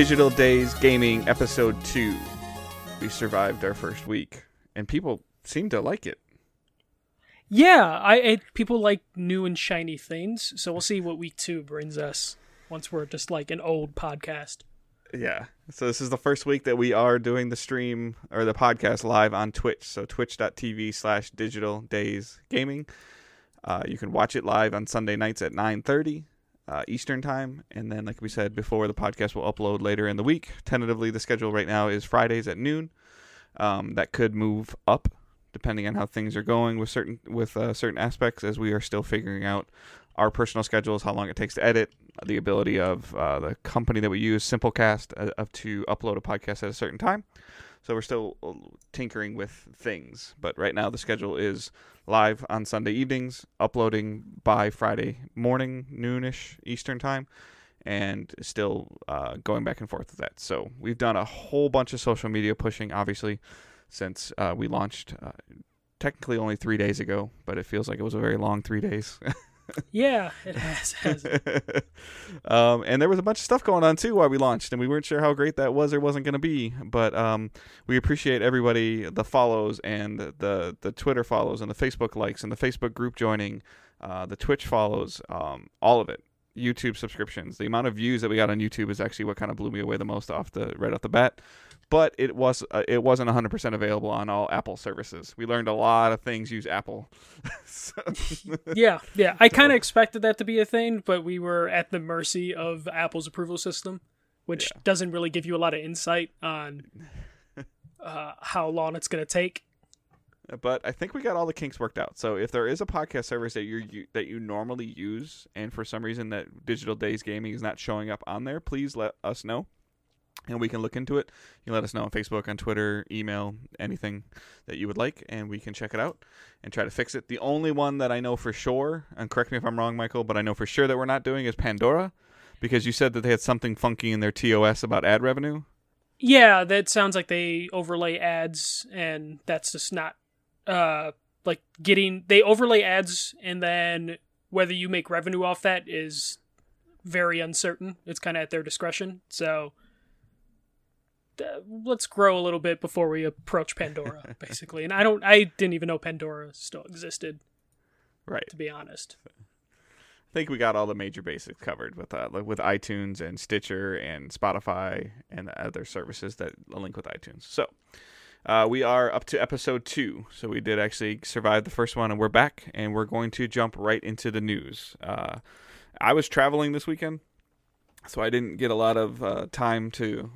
Digital Days Gaming Episode 2. We survived our first week, and people seem to like it. Yeah, I, I people like new and shiny things, so we'll see what week two brings us once we're just like an old podcast. Yeah. So this is the first week that we are doing the stream or the podcast live on Twitch. So twitch.tv slash digital days gaming. Uh, you can watch it live on Sunday nights at 9.30 uh, Eastern time. And then, like we said before, the podcast will upload later in the week. Tentatively, the schedule right now is Fridays at noon. Um, that could move up depending on how things are going with certain with uh, certain aspects as we are still figuring out our personal schedules, how long it takes to edit, the ability of uh, the company that we use, Simplecast, uh, to upload a podcast at a certain time. So we're still uh, tinkering with things, but right now the schedule is live on Sunday evenings, uploading by Friday morning, noonish Eastern time, and still uh, going back and forth with that. So we've done a whole bunch of social media pushing, obviously, since uh, we launched. Uh, technically only three days ago, but it feels like it was a very long three days. yeah, it has. has. um, and there was a bunch of stuff going on too while we launched, and we weren't sure how great that was or wasn't going to be. But um, we appreciate everybody, the follows and the the Twitter follows and the Facebook likes and the Facebook group joining, uh, the Twitch follows, um, all of it. YouTube subscriptions. The amount of views that we got on YouTube is actually what kind of blew me away the most off the right off the bat. But it was uh, it wasn't 100% available on all Apple services. We learned a lot of things use Apple. so, yeah, yeah. I kind of expected that to be a thing, but we were at the mercy of Apple's approval system, which Yeah. doesn't really give you a lot of insight on uh, how long it's going to take. but I think we got all the kinks worked out. So if there is a podcast service that you that you normally use, and for some reason that Digital Days Gaming is not showing up on there, please let us know, and we can look into it. You let us know on Facebook, on Twitter, email, anything that you would like, and we can check it out and try to fix it. The only one that I know for sure, and correct me if I'm wrong, Michael, but I know for sure that we're not doing is Pandora, because you said that they had something funky in their TOS about ad revenue. Yeah, that sounds like they overlay ads, and that's just not uh like getting they overlay ads, and then whether you make revenue off that is very uncertain. It's kind of at their discretion. So uh, let's grow a little bit before we approach Pandora, basically. And I don't, I didn't even know Pandora still existed, Right. to be honest. I think we got all the major basics covered with uh, with iTunes and Stitcher and Spotify and the other services that link with iTunes. So uh, we are up to episode two. So we did actually survive the first one, and we're back, and we're going to jump right into the news. Uh, I was traveling this weekend, so I didn't get a lot of uh, time to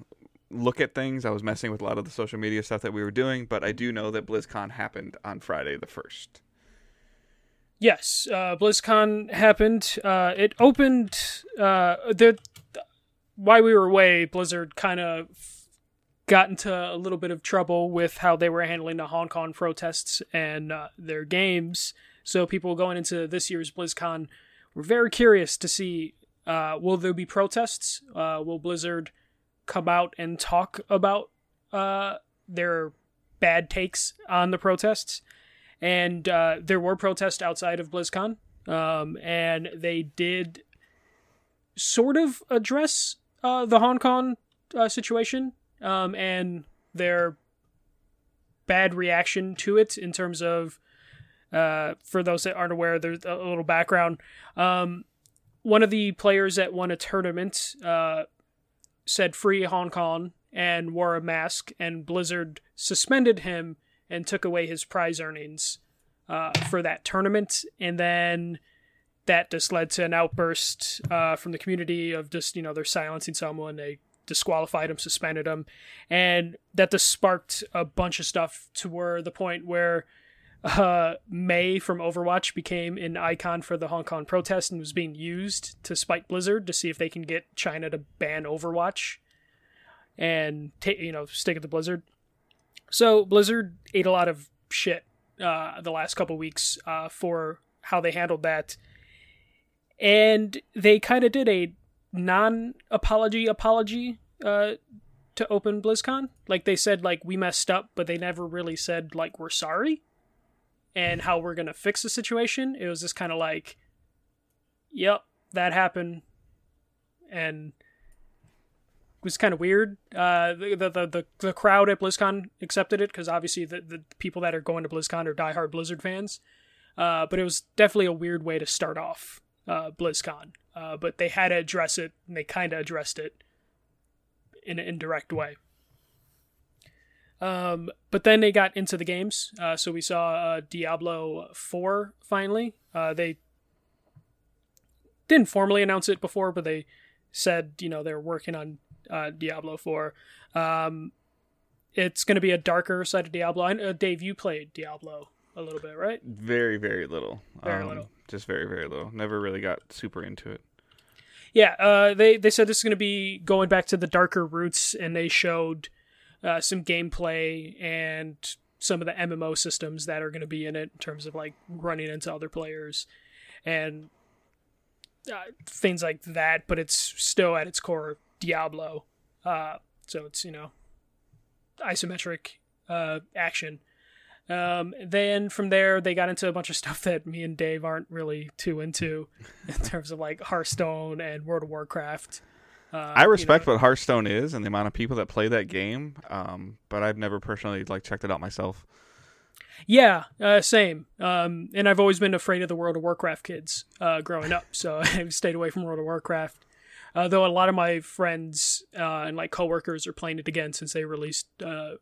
look at things. I was messing with a lot of the social media stuff that we were doing, but I do know that BlizzCon happened on Friday the first. Yes, uh, BlizzCon happened. Uh, it opened. Uh, the while we were away, Blizzard kind of got into a little bit of trouble with how they were handling the Hong Kong protests and uh, their games. So people going into this year's BlizzCon were very curious to see uh, will there be protests? Uh, will Blizzard come out and talk about uh, their bad takes on the protests? and uh, there were protests outside of BlizzCon, um, and they did sort of address uh, the Hong Kong uh, situation um, and their bad reaction to it in terms of. Uh, for those that aren't aware, there's a little background. Um, one of the players that won a tournament uh, said "Free Hong Kong" and wore a mask, and Blizzard suspended him and took away his prize earnings uh, for that tournament. And then that just led to an outburst uh, from the community of just, you know, they're silencing someone. They disqualified him, suspended him. And that just sparked a bunch of stuff to where the point where uh, Mei from Overwatch became an icon for the Hong Kong protest and was being used to spite Blizzard to see if they can get China to ban Overwatch and ta- you know stick it the Blizzard. So Blizzard ate a lot of shit uh, the last couple weeks uh, for how they handled that, and they kind of did a non-apology apology uh, to open BlizzCon. Like they said, like we messed up, but they never really said like we're sorry and how we're gonna fix the situation. It was just kind of like, "Yep, that happened," and it was kind of weird. Uh, the, the the the crowd at BlizzCon accepted it because obviously the the people that are going to BlizzCon are diehard Blizzard fans. Uh, but it was definitely a weird way to start off uh, BlizzCon. Uh, but they had to address it, and they kind of addressed it in an indirect way. Um, but then they got into the games. Uh, so we saw uh, Diablo 4 finally. Uh, they didn't formally announce it before, but they said, you know, they're working on uh, Diablo 4. Um, it's going to be a darker side of Diablo. I, Dave, you played Diablo a little bit, right? Very, very little. Very Um, little. Just very, very little. Never really got super into it. Yeah, uh, they they said this is going to be going back to the darker roots, and they showed uh, some gameplay and some of the MMO systems that are going to be in it in terms of like running into other players and uh, things like that. But it's still at its core Diablo, uh, so it's you know isometric uh, action. Um, then from there, they got into a bunch of stuff that me and Dave aren't really too into, in terms of like Hearthstone and World of Warcraft. Uh, I you respect know. what Hearthstone is and the amount of people that play that game, um, but I've never personally like checked it out myself. Yeah, uh, same. Um, and I've always been afraid of the World of Warcraft kids uh, growing up, so I've stayed away from World of Warcraft. Uh, though a lot of my friends uh, and like coworkers are playing it again since they released uh,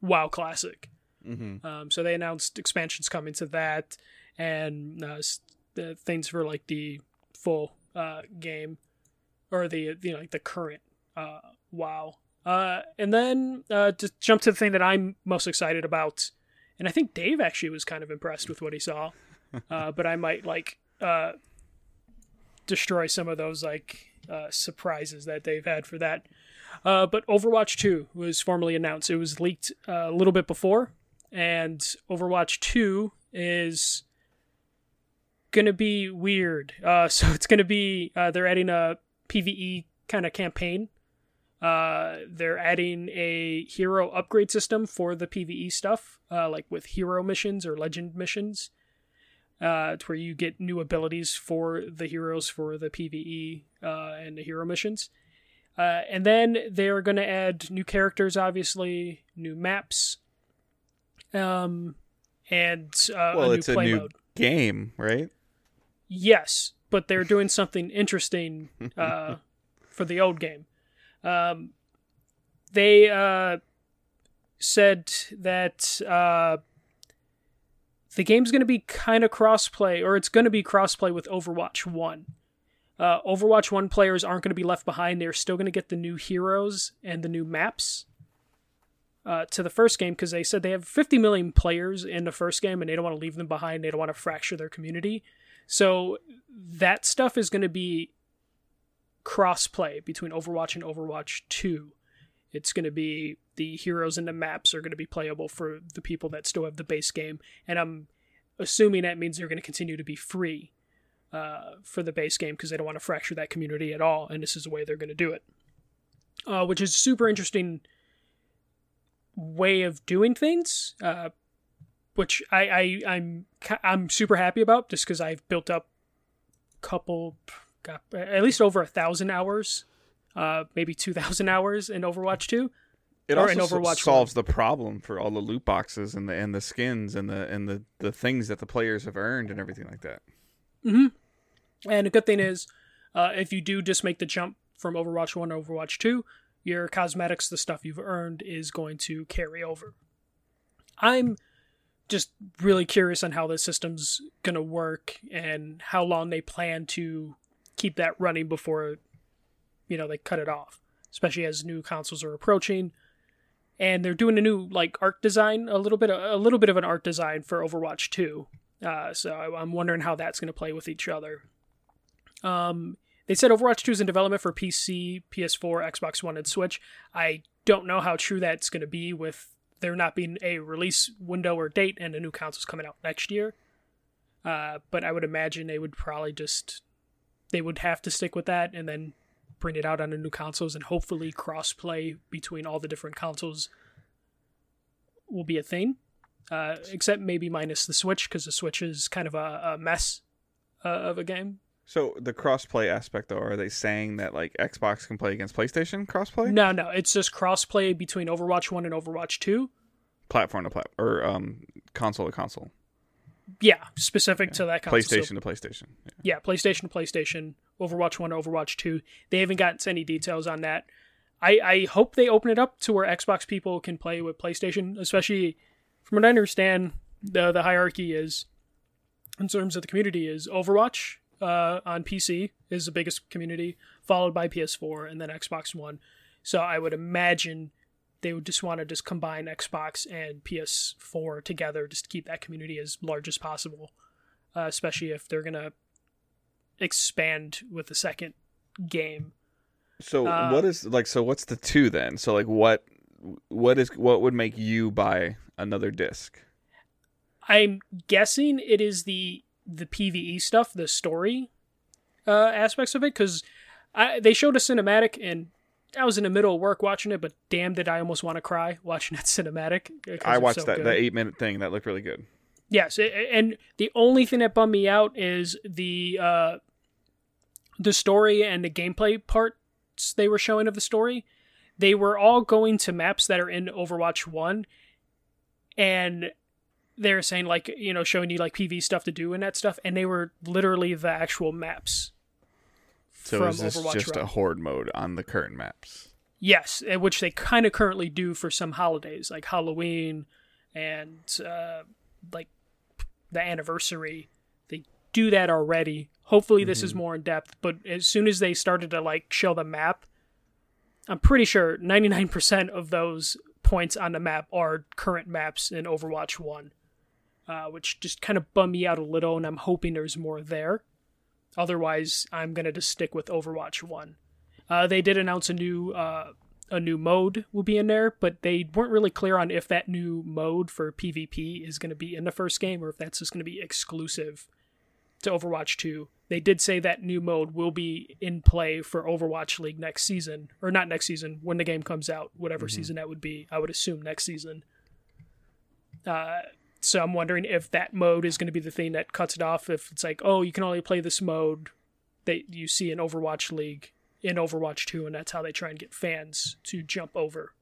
WoW Classic. Mm-hmm. Um, so they announced expansions coming to that and uh, the things for like the full uh, game or the you know like the current uh, WoW. Uh, and then uh, to jump to the thing that I'm most excited about, and I think Dave actually was kind of impressed with what he saw, uh, but I might like uh, destroy some of those like uh, surprises that they've had for that. Uh, but Overwatch 2 was formally announced. It was leaked uh, a little bit before, and Overwatch 2 is gonna be weird. Uh, so it's gonna be uh, they're adding a PVE kind of campaign. Uh, they're adding a hero upgrade system for the PVE stuff, uh, like with hero missions or legend missions, uh, to where you get new abilities for the heroes for the PVE uh, and the hero missions. Uh, and then they're going to add new characters, obviously, new maps, um, and uh, Well, a new it's a play new mode. game, right? Yes, but they're doing something interesting uh, for the old game. Um, they uh, said that uh, the game's going to be kind of crossplay, or it's going to be crossplay with Overwatch 1. Uh, Overwatch 1 players aren't going to be left behind. They're still going to get the new heroes and the new maps uh, to the first game because they said they have 50 million players in the first game and they don't want to leave them behind. They don't want to fracture their community. So that stuff is going to be cross-play between Overwatch and Overwatch 2. It's going to be the heroes and the maps are going to be playable for the people that still have the base game, and I'm assuming that means they're going to continue to be free uh, for the base game because they don't want to fracture that community at all, and this is the way they're going to do it, uh, which is super interesting way of doing things. Uh, which I, I I'm I'm super happy about just because I've built up a couple, got at least over a thousand hours, uh, maybe two thousand hours in Overwatch two. It Or also Overwatch solves the problem for all the loot boxes and the and the skins and the and the, the things that the players have earned and everything like that. Mm-hmm. And a good thing is, uh, if you do just make the jump from Overwatch 1 to Overwatch 2, your cosmetics, the stuff you've earned, is going to carry over. I'm just really curious on how the system's going to work and how long they plan to keep that running before, you know, they cut it off, especially as new consoles are approaching. And they're doing a new like art design, a little bit, a little bit of an art design for Overwatch 2. Uh, so I'm wondering how that's going to play with each other. Um, they said Overwatch 2 is in development for PC, PS4, Xbox One, and Switch. I don't know how true that's going to be with there not being a release window or date and the new console's coming out next year. Uh, but I would imagine they would probably just they would have to stick with that and then bring it out on the new consoles and hopefully cross-play between all the different consoles will be a thing. Uh, except maybe minus the Switch because the Switch is kind of a, a mess uh, of a game. So the crossplay aspect, though, are they saying that like Xbox can play against PlayStation crossplay? No, no, it's just crossplay between Overwatch One and Overwatch Two. Platform to platform or um console to console. Yeah, specific to that console. So- PlayStation to PlayStation. Yeah. yeah, PlayStation to PlayStation, Overwatch 1 to Overwatch 2. They haven't gotten to any details on that. I, I hope they open it up to where Xbox people can play with PlayStation, especially from what I understand, the the hierarchy is in terms of the community is Overwatch uh, on PC is the biggest community, followed by PS4 and then Xbox One. So I would imagine they would just want to just combine Xbox and PS4 together just to keep that community as large as possible. Uh, especially if they're gonna expand with the second game. So Uh, what is like? So what's the two then? So like what? What is what would make you buy another disc? I'm guessing it is the the PVE stuff, the story uh, aspects of it, because they showed a cinematic and I was in the middle of work watching it, but damn, did I almost want to cry watching that cinematic. I watched so that good. that eight minute thing that looked really good. Yes, a- and the only thing that bummed me out is the uh, the story and the gameplay parts they were showing of the story. They were all going to maps that are in Overwatch One, and they're saying like you know showing you like PV stuff to do and that stuff, and they were literally the actual maps. So from is this Overwatch just a horde mode on the current maps? Yes, which they kind of currently do for some holidays like Halloween and uh, like the anniversary. They do that already. Hopefully, this is more in depth. But as soon as they started to like show the map, I'm pretty sure 99% of those points on the map are current maps in Overwatch One, uh, which just kind of bummed me out a little. And I'm hoping there's more there. Otherwise, I'm gonna just stick with Overwatch One. Uh, they did announce a new uh, a new mode will be in there, but they weren't really clear on if that new mode for PvP is going to be in the first game or if that's just going to be exclusive to Overwatch 2. They did say that new mode will be in play for Overwatch League next season, or not next season, when the game comes out, whatever season that would be. I would assume next season. Uh, so I'm wondering if that mode is going to be the thing that cuts it off. If it's like, oh, you can only play this mode that you see in Overwatch League in Overwatch 2, and that's how they try and get fans to jump over.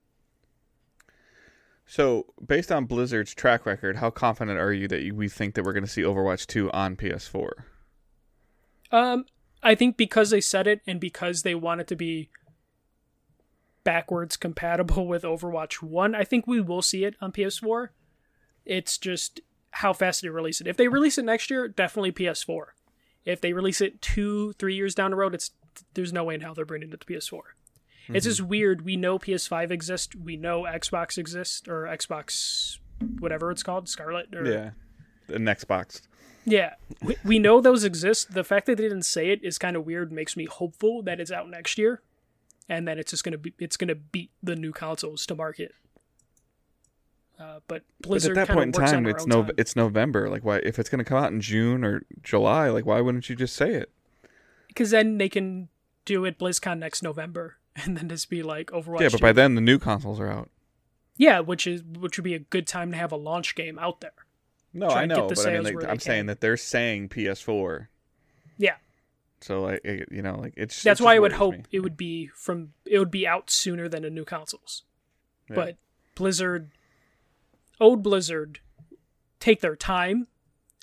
So based on Blizzard's track record, how confident are you that we think that we're going to see Overwatch 2 on PS4? Um, I think because they said it and because they want it to be backwards compatible with Overwatch 1, I think we will see it on PS4. It's just how fast they release it. If they release it next year, definitely PS4. If they release it two, three years down the road, it's there's no way in hell they're bringing it to PS4. It's just mhm. weird. We know PS5 exists. We know Xbox exists or Xbox, whatever it's called, Scarlett. Or, Yeah. The next box. yeah, we, we know those exist. The fact that they didn't say it is kind of weird. Makes me hopeful that it's out next year, and then it's just gonna be it's gonna beat the new consoles to market. Uh, but But Blizzard at that point in time, it's no, time. it's November. Like, why? If it's going to come out in June or July, like, why wouldn't you just say it? because then they can do it BlizzCon next November, and then just be like Overwatch. yeah, but 2. by then the new consoles are out. yeah, which is which would be a good time to have a launch game out there. No, Try I know, but I mean, like, I'm saying that they're saying PS4. Yeah, So like, it- you know, like it's. that's it why I would hope me. it would be from it would be out sooner than the new consoles. Yeah. But Blizzard, old Blizzard, take their time.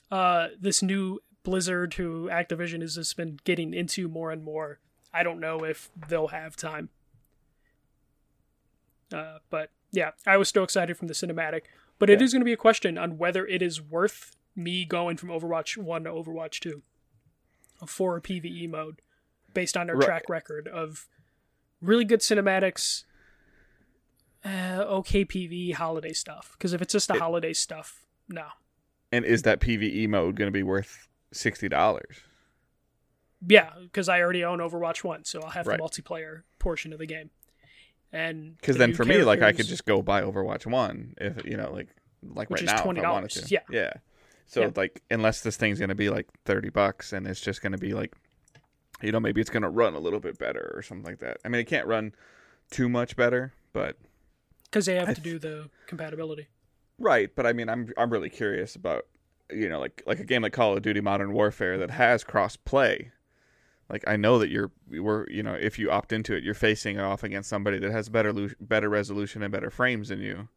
Uh, this new Blizzard, who Activision has just been getting into more and more. I don't know if they'll have time. Uh, but yeah, I was still excited from the cinematic. But it Yeah. is going to be a question on whether it is worth me going from Overwatch 1 to Overwatch 2 for a PvE mode based on their Right. track record of really good cinematics, uh, okay PvE holiday stuff. Because if it's just the holiday stuff, no. And is that PVE mode going to be worth sixty dollars? Yeah, because I already own Overwatch 1, so I'll have Right. the multiplayer portion of the game. And Because the then for me, like I could just go buy Overwatch One if you know, like like Which right is now if I wanted $20, to. yeah. yeah. So Yeah. like, unless this thing's gonna be like thirty bucks, and it's just gonna be like, you know, maybe it's gonna run a little bit better or something like that. I mean, it can't run too much better, but because they have I to do the compatibility. right. But I mean, I'm I'm really curious about you know, like like a game like Call of Duty Modern Warfare that has cross play. like I know that you're we're you know if you opt into it, you're facing off against somebody that has better better resolution and better frames than you.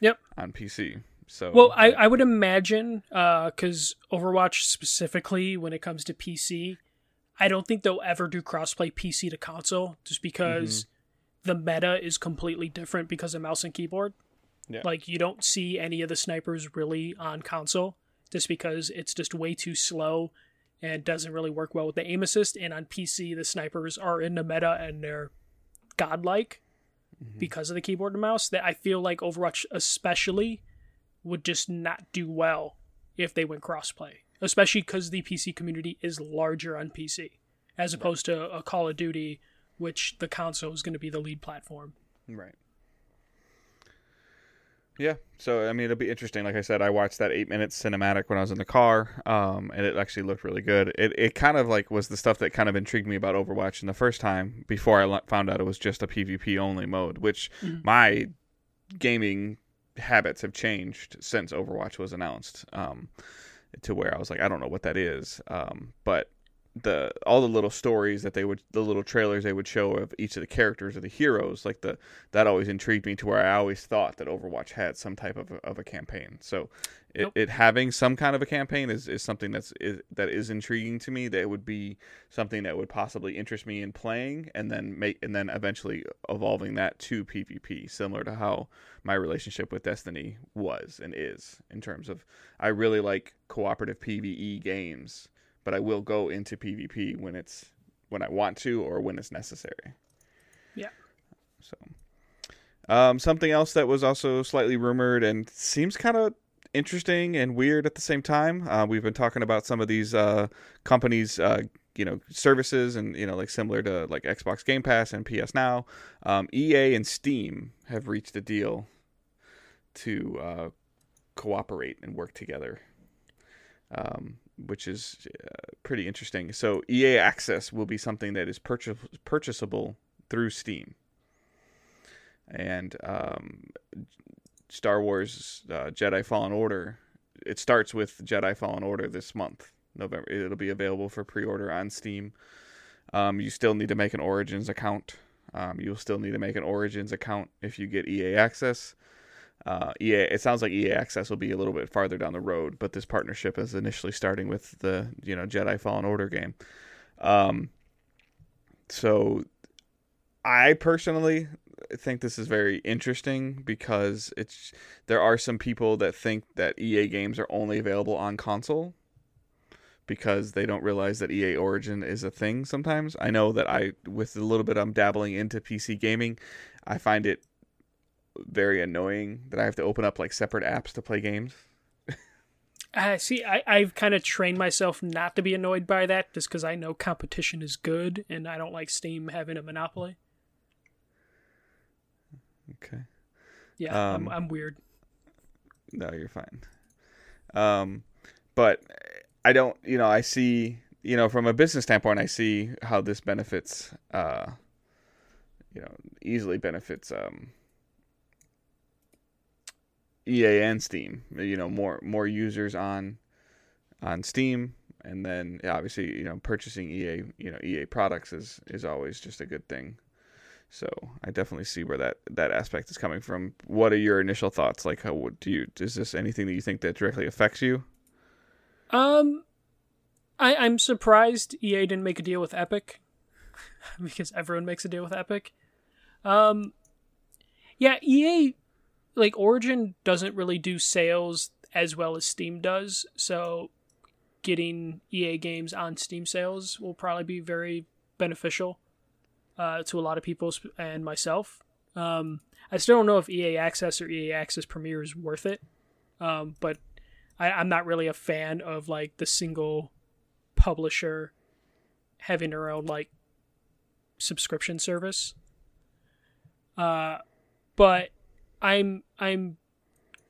Yep. On PC. So Well, I, I would imagine uh, because Overwatch specifically, when it comes to PC, I don't think they'll ever do crossplay PC to console, just because mm-hmm. The meta is completely different because of mouse and keyboard. Yeah. Like you don't see any of the snipers really on console, just because it's just way too slow and doesn't really work well with the aim assist. And on PC, the snipers are in the meta and they're godlike mm-hmm. because of the keyboard and mouse. That I feel like Overwatch, especially, would just not do well if they went crossplay, especially because the PC community is larger on PC as opposed to a Call of Duty, which the console is going to be the lead platform. Right. Yeah, so I mean, it'll be interesting. Like I said, I watched that eight minutes cinematic when I was in the car, um, and it actually looked really good. It it kind of like was the stuff that kind of intrigued me about Overwatch in the first time before I found out it was just a PvP only mode, which Mhm. my gaming habits have changed since Overwatch was announced. Um, to where I was like, I don't know what that is, um, but the all the little stories that they would the little trailers they would show of each of the characters or the heroes like the that always intrigued me to where I always thought that Overwatch had some type of a, of a campaign so it, Nope. it having some kind of a campaign is, is something that's is, that is intriguing to me that would be something that would possibly interest me in playing and then make and then eventually evolving that to PvP similar to how my relationship with Destiny was and is in terms of I really like cooperative PvE games but I will go into PvP when it's when I want to or when it's necessary. Yeah. So, um, something else that was also slightly rumored and seems kind of interesting and weird at the same time. Uh, we've been talking about some of these uh, companies, uh, you know, services and you know, like similar to like Xbox Game Pass and PS Now. Um, EA and Steam have reached a deal to uh, cooperate and work together. Um, which is uh, pretty interesting. So EA Access will be something that is purchase- purchasable through Steam, and um, Star Wars uh, Jedi Fallen Order. It starts with Jedi Fallen Order this month, November. It'll be available for pre-order on Steam. Um, you still need to make an Origins account. Um, you'll still need to make an Origins account if you get EA Access. Uh, EA, it sounds like EA Access will be a little bit farther down the road, but this partnership is initially starting with the you know Jedi Fallen Order game. Um, so, I personally think this is very interesting because it's there are some people that think that EA games are only available on console because they don't realize that EA Origin is a thing sometimes. I know that I with a little bit I'm dabbling into PC gaming, I find it very annoying that I have to open up like separate apps to play games. I see. I, I've kind of trained myself not to be annoyed by that, just because I know competition is good, and I don't like Steam having a monopoly. Okay. Yeah, Um, I'm, I'm weird. No, you're fine. Um, but I don't, you know, I see, you know, from a business standpoint, I see how this benefits, uh, you know, easily benefits um, EA and Steam. You know, more more users on on Steam, and then obviously, you know, purchasing EA, you know, EA products is is always just a good thing. So I definitely see where that that aspect is coming from. What are your initial thoughts? Like, how do you? Is this anything that you think that directly affects you? Um, I I'm surprised EA didn't make a deal with Epic because everyone makes a deal with Epic. Um, yeah, EA like Origin doesn't really do sales as well as Steam does, so getting EA games on Steam sales will probably be very beneficial uh, to a lot of people and myself. Um, I still don't know if EA Access or EA Access Premier is worth it, um, but I, I'm not really a fan of like the single publisher having their own like subscription service. Uh, but I'm I'm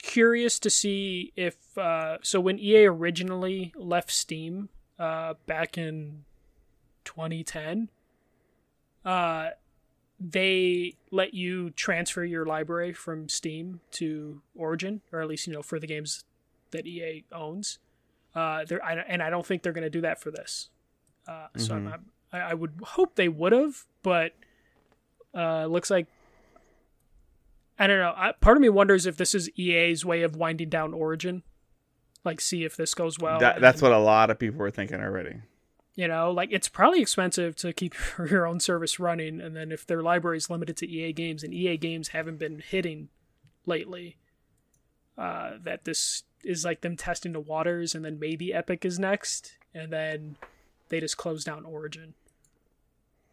curious to see if uh, so when EA originally left Steam uh, back in 2010, uh, they let you transfer your library from Steam to Origin, or at least you know for the games that EA owns. Uh, they're I, and I don't think they're going to do that for this. Uh, so I'm, Mhm. I'm I, I would hope they would have, but uh, looks like I don't know. I, part of me wonders if this is EA's way of winding down Origin, like see if this goes well. That, that's what a lot of people were thinking already. You know, like it's probably expensive to keep your own service running, and then if their library is limited to EA games, and EA games haven't been hitting lately, uh, that this is like them testing the waters, and then maybe Epic is next, and then they just close down Origin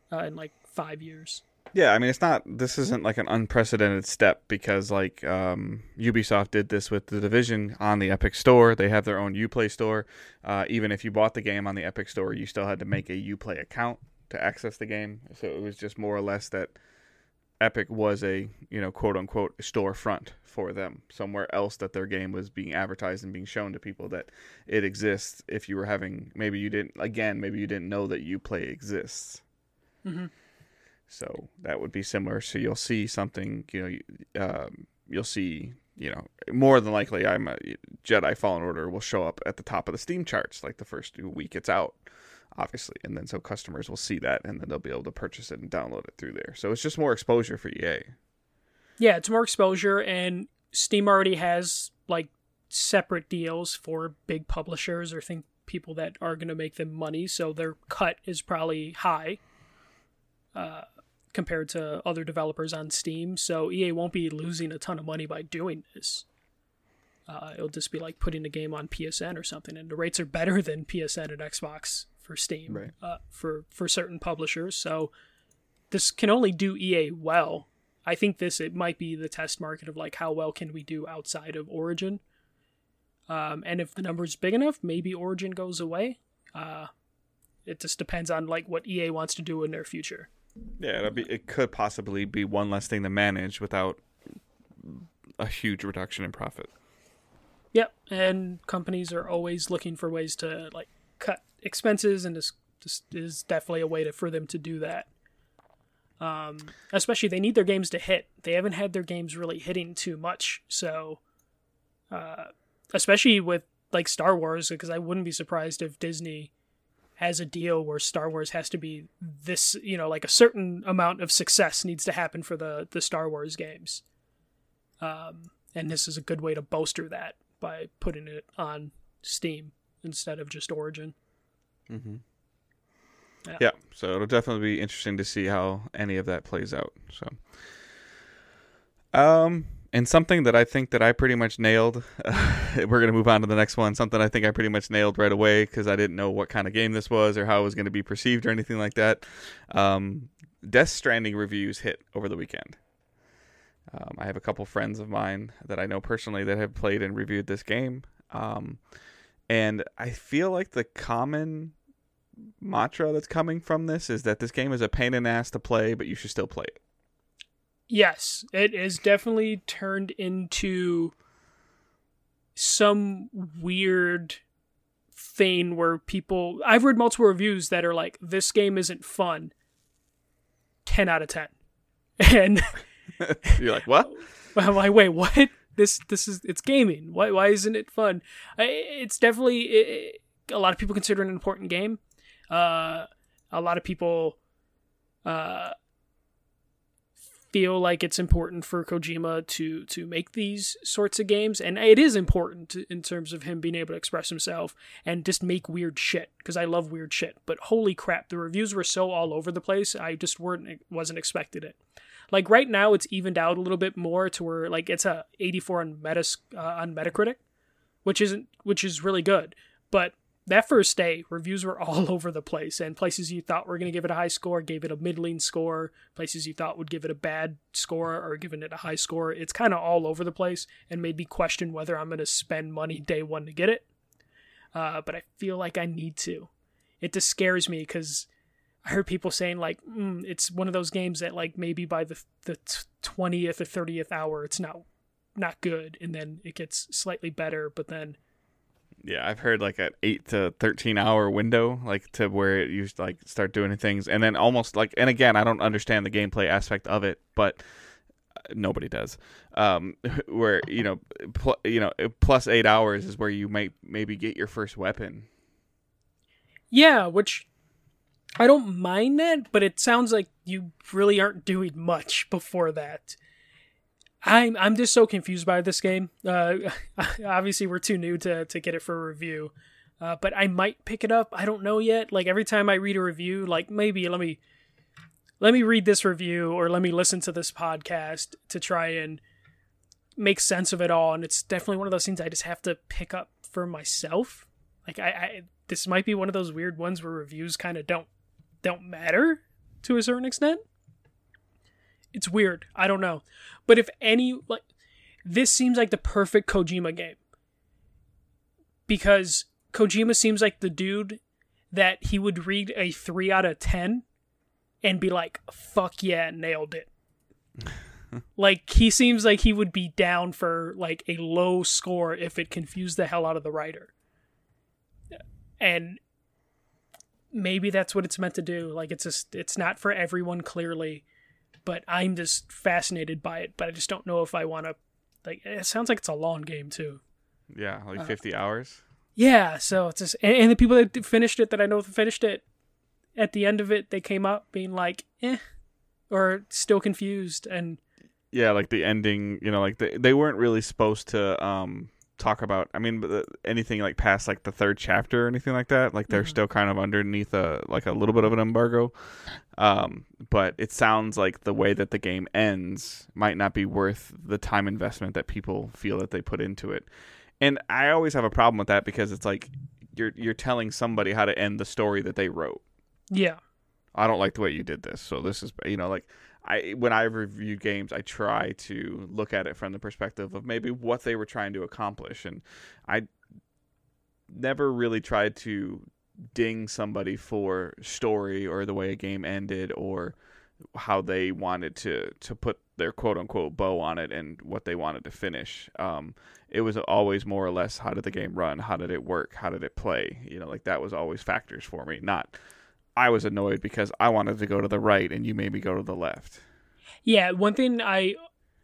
uh, in like five years. Yeah, I mean it's not this isn't like an unprecedented step because like um, Ubisoft did this with the Division on the Epic Store. They have their own UPlay store. Uh, even if you bought the game on the Epic Store, you still had to make a UPlay account to access the game. So it was just more or less that Epic was a you know quote unquote storefront for them somewhere else that their game was being advertised and being shown to people that it exists. If you were having maybe you didn't again maybe you didn't know that UPlay exists. Mm-hmm. So that would be similar. So you'll see something, you know, um, you'll see, you know, more than likely, I'm a Jedi Fallen Order will show up at the top of the Steam charts like the first week it's out, obviously, and then so customers will see that and then they'll be able to purchase it and download it through there. So it's just more exposure for EA. Yeah, it's more exposure, and Steam already has like separate deals for big publishers or think people that are going to make them money, so their cut is probably high. Uh, compared to other developers on Steam. So EA won't be losing a ton of money by doing this. Uh, it'll just be like putting a game on PSN or something, and the rates are better than PSN and Xbox for Steam right. uh, for for certain publishers. So this can only do EA well. I think this it might be the test market of like how well can we do outside of Origin. Um, and if the number's big enough, maybe Origin goes away. Uh, it just depends on like what EA wants to do in their future. Yeah, it'll be, it could possibly be one less thing to manage without a huge reduction in profit. Yep, and companies are always looking for ways to like cut expenses, and this, this is definitely a way to, for them to do that. Um, especially they need their games to hit. They haven't had their games really hitting too much, so uh, especially with like Star Wars, because I wouldn't be surprised if Disney has a deal where Star Wars has to be this, you know, like a certain amount of success needs to happen for the the Star Wars games. Um, and this is a good way to bolster that by putting it on Steam instead of just Origin. Mm-hmm. Yeah. yeah, so it'll definitely be interesting to see how any of that plays out. So, um, and something that I think that I pretty much nailed. Uh, we're gonna move on to the next one. Something I think I pretty much nailed right away because I didn't know what kind of game this was or how it was gonna be perceived or anything like that. Um, Death Stranding reviews hit over the weekend. Um, I have a couple friends of mine that I know personally that have played and reviewed this game. Um, and I feel like the common mantra that's coming from this is that this game is a pain in the ass to play, but you should still play it. Yes, it is definitely turned into some weird thing where people I've read multiple reviews that are like this game isn't fun. 10 out of 10. And You're like, what? I'm like, wait, what? This this is it's gaming. Why why isn't it fun? It's definitely it, a lot of people consider it an important game. Uh, a lot of people uh, feel like it's important for Kojima to to make these sorts of games, and it is important in terms of him being able to express himself and just make weird shit. Because I love weird shit. But holy crap, the reviews were so all over the place. I just weren't wasn't expected it. Like right now, it's evened out a little bit more to where like it's a 84 on Metas uh, on Metacritic, which isn't which is really good. But that first day, reviews were all over the place, and places you thought were going to give it a high score gave it a middling score. Places you thought would give it a bad score or giving it a high score. It's kind of all over the place, and made me question whether I'm going to spend money day one to get it. Uh, but I feel like I need to. It just scares me because I heard people saying like mm, it's one of those games that like maybe by the the twentieth or thirtieth hour it's not not good, and then it gets slightly better, but then yeah, I've heard like an eight to thirteen hour window, like to where used like start doing things, and then almost like, and again, I don't understand the gameplay aspect of it, but uh, nobody does. Um, where you know, pl- you know, plus eight hours is where you might maybe get your first weapon. Yeah, which I don't mind that, but it sounds like you really aren't doing much before that. I'm I'm just so confused by this game. Uh, obviously, we're too new to to get it for a review, uh, but I might pick it up. I don't know yet. Like every time I read a review, like maybe let me let me read this review or let me listen to this podcast to try and make sense of it all. And it's definitely one of those things I just have to pick up for myself. Like I, I this might be one of those weird ones where reviews kind of don't don't matter to a certain extent. It's weird. I don't know. But if any like this seems like the perfect Kojima game. Because Kojima seems like the dude that he would read a 3 out of 10 and be like, "Fuck yeah, nailed it." like he seems like he would be down for like a low score if it confused the hell out of the writer. And maybe that's what it's meant to do. Like it's just it's not for everyone clearly, but I'm just fascinated by it. But I just don't know if I want to. Like it sounds like it's a long game too. Yeah, like 50 uh, hours. Yeah, so it's just and, and, the people that finished it that I know finished it at the end of it, they came up being like, eh, or still confused and. Yeah, like the ending, you know, like they they weren't really supposed to um talk about i mean anything like past like the third chapter or anything like that like they're mm-hmm. still kind of underneath a like a little bit of an embargo. Um but it sounds like the way that the game ends might not be worth the time investment that people feel that they put into it. And i always have a problem with that because it's like you're you're telling somebody how to end the story that they wrote. Yeah. I don't like the way you did this so this is you know like I when I review games, I try to look at it from the perspective of maybe what they were trying to accomplish, and I never really tried to ding somebody for story or the way a game ended or how they wanted to to put their quote unquote bow on it and what they wanted to finish. Um, it was always more or less how did the game run, how did it work, how did it play. You know, like that was always factors for me, not I was annoyed because I wanted to go to the right and you made me go to the left. Yeah, one thing I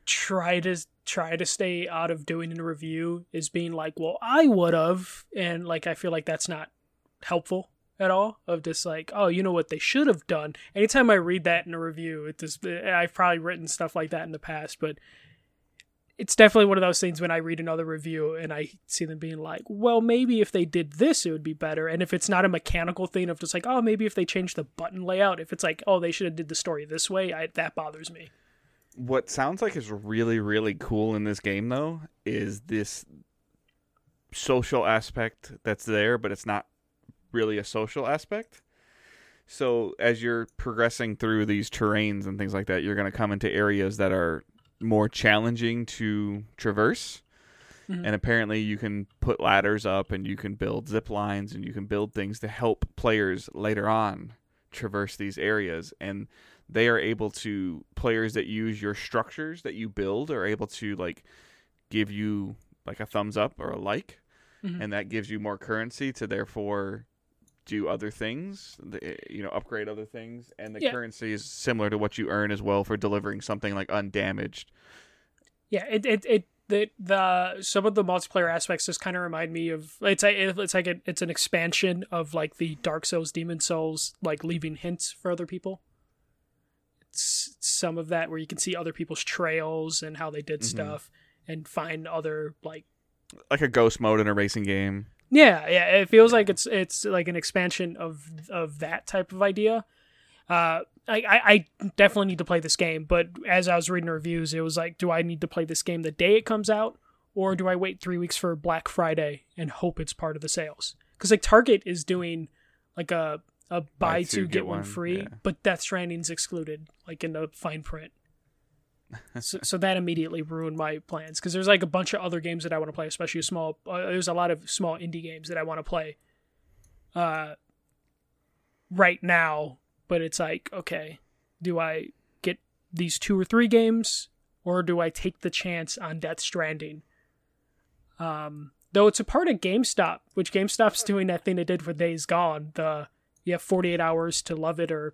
try to try to stay out of doing in a review is being like, well, I would have, and like I feel like that's not helpful at all. Of just like, oh, you know what they should have done. Anytime I read that in a review, it just eh, I've probably written stuff like that in the past, but it's definitely one of those things when I read another review and I see them being like, well, maybe if they did this, it would be better. And if it's not a mechanical thing of just like, oh, maybe if they changed the button layout, if it's like, oh, they should have did the story this way, I, that bothers me. What sounds like is really, really cool in this game, though, is this social aspect that's there, but it's not really a social aspect. So as you're progressing through these terrains and things like that, you're going to come into areas that are more challenging to traverse. Mm-hmm. And apparently, you can put ladders up and you can build zip lines and you can build things to help players later on traverse these areas. And they are able to, players that use your structures that you build are able to, like, give you like a thumbs up or a like. Mm-hmm. And that gives you more currency to therefore do other things, you know, upgrade other things, and the yeah. currency is similar to what you earn as well for delivering something like undamaged. Yeah, it it it the the some of the multiplayer aspects just kind of remind me of it's like it's like a, it's an expansion of like the Dark Souls, Demon Souls, like leaving hints for other people. It's some of that where you can see other people's trails and how they did mm-hmm. stuff, and find other like like a ghost mode in a racing game. Yeah, yeah, it feels like it's it's like an expansion of of that type of idea. Uh, I, I definitely need to play this game, but as I was reading reviews, it was like, do I need to play this game the day it comes out, or do I wait three weeks for Black Friday and hope it's part of the sales? Because like Target is doing like a a buy, buy two, get, get, one, one free, yeah. but Death Stranding's excluded, like in the fine print so, so, that immediately ruined my plans because there's like a bunch of other games that I want to play, especially small. Uh, there's a lot of small indie games that I want to play. Uh, right now, but it's like, okay, do I get these two or three games, or do I take the chance on Death Stranding? Um, though it's a part of GameStop, which GameStop's doing that thing they did for Days Gone. The you have 48 hours to love it or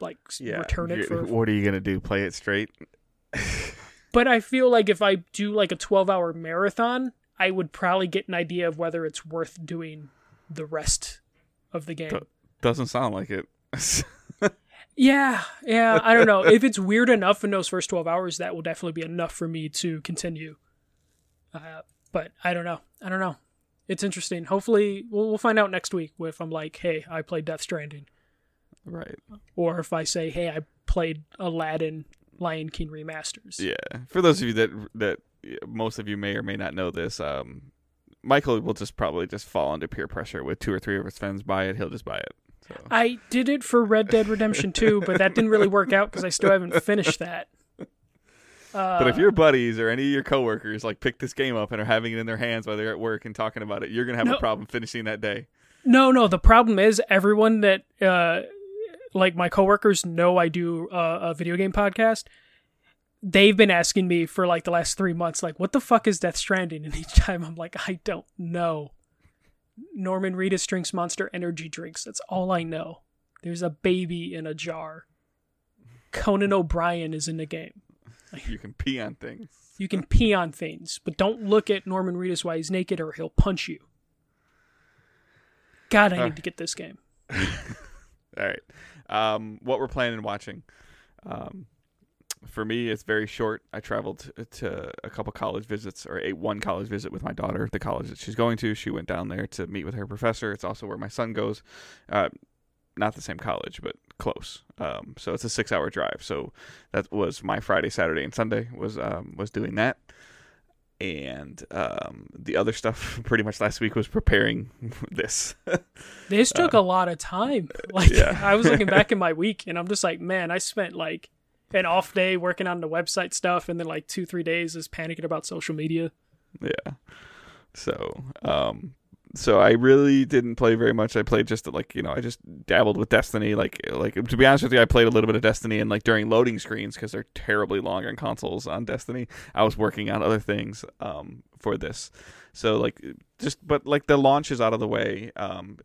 like yeah, return it for. What are you gonna do? Play it straight? But I feel like if I do like a 12 hour marathon, I would probably get an idea of whether it's worth doing the rest of the game. doesn't sound like it. Yeah, yeah. I don't know if it's weird enough in those first twelve hours. That will definitely be enough for me to continue. Uh, but I don't know. I don't know. It's interesting. Hopefully, we'll, we'll find out next week if I'm like, hey, I played Death Stranding, right. or if I say, hey, I played Aladdin, Lion King remasters. Yeah. For those of you that that most of you may or may not know this, um, Michael will just probably just fall under peer pressure with two or three of his friends buy it. He'll just buy it. So. I did it for Red Dead Redemption 2, but that didn't really work out because I still haven't finished that. Uh, But if your buddies or any of your coworkers like pick this game up and are having it in their hands while they're at work and talking about it, you're gonna have No. a problem finishing that day. No, no. The problem is everyone that, uh, like my coworkers, know I do uh, a video game podcast. They've been asking me for like the last three months, like, what the fuck is Death Stranding? And each time I'm like, I don't know. Norman Reedus drinks Monster Energy drinks. That's all I know. There's a baby in a jar. Conan O'Brien is in the game. You can pee on things. You can pee on things, but don't look at Norman Reedus while he's naked or he'll punch you. God, I Uh. need to get this game. All right. Um, what we're planning on watching. Um, for me, it's very short. I traveled to, to a couple college visits, or a one college visit with my daughter, the college that she's going to. She went down there to meet with her professor. It's also where my son goes. Uh, not the same college, but close. Um, so it's a six-hour drive. So that was my Friday, Saturday, and Sunday was um, was doing that. And um, the other stuff, pretty much last week, was preparing this. This took a lot of time. Like Uh, yeah. I was looking back in my week and I'm just like, man, I spent like an off day working on the website stuff and then like two, three days is panicking about social media. Yeah. So, um, so I really didn't play very much. I played just like you know, I just dabbled with Destiny. Like, like to be honest with you, I played a little bit of Destiny and like during loading screens because they're terribly long on consoles on Destiny. I was working on other things um for this. So like just but like the launch is out of the way. Um,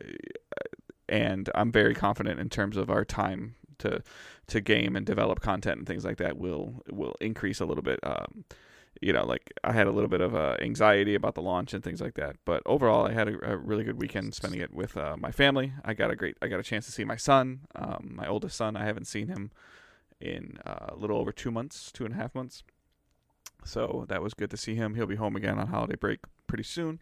and I'm very confident in terms of our time to to game and develop content and things like that will will increase a little bit. Um, you know, like I had a little bit of uh, anxiety about the launch and things like that, but overall, I had a, a really good weekend spending it with uh, my family. I got a great, I got a chance to see my son, um, my oldest son. I haven't seen him in uh, a little over two months, two and a half months. So that was good to see him. He'll be home again on holiday break pretty soon.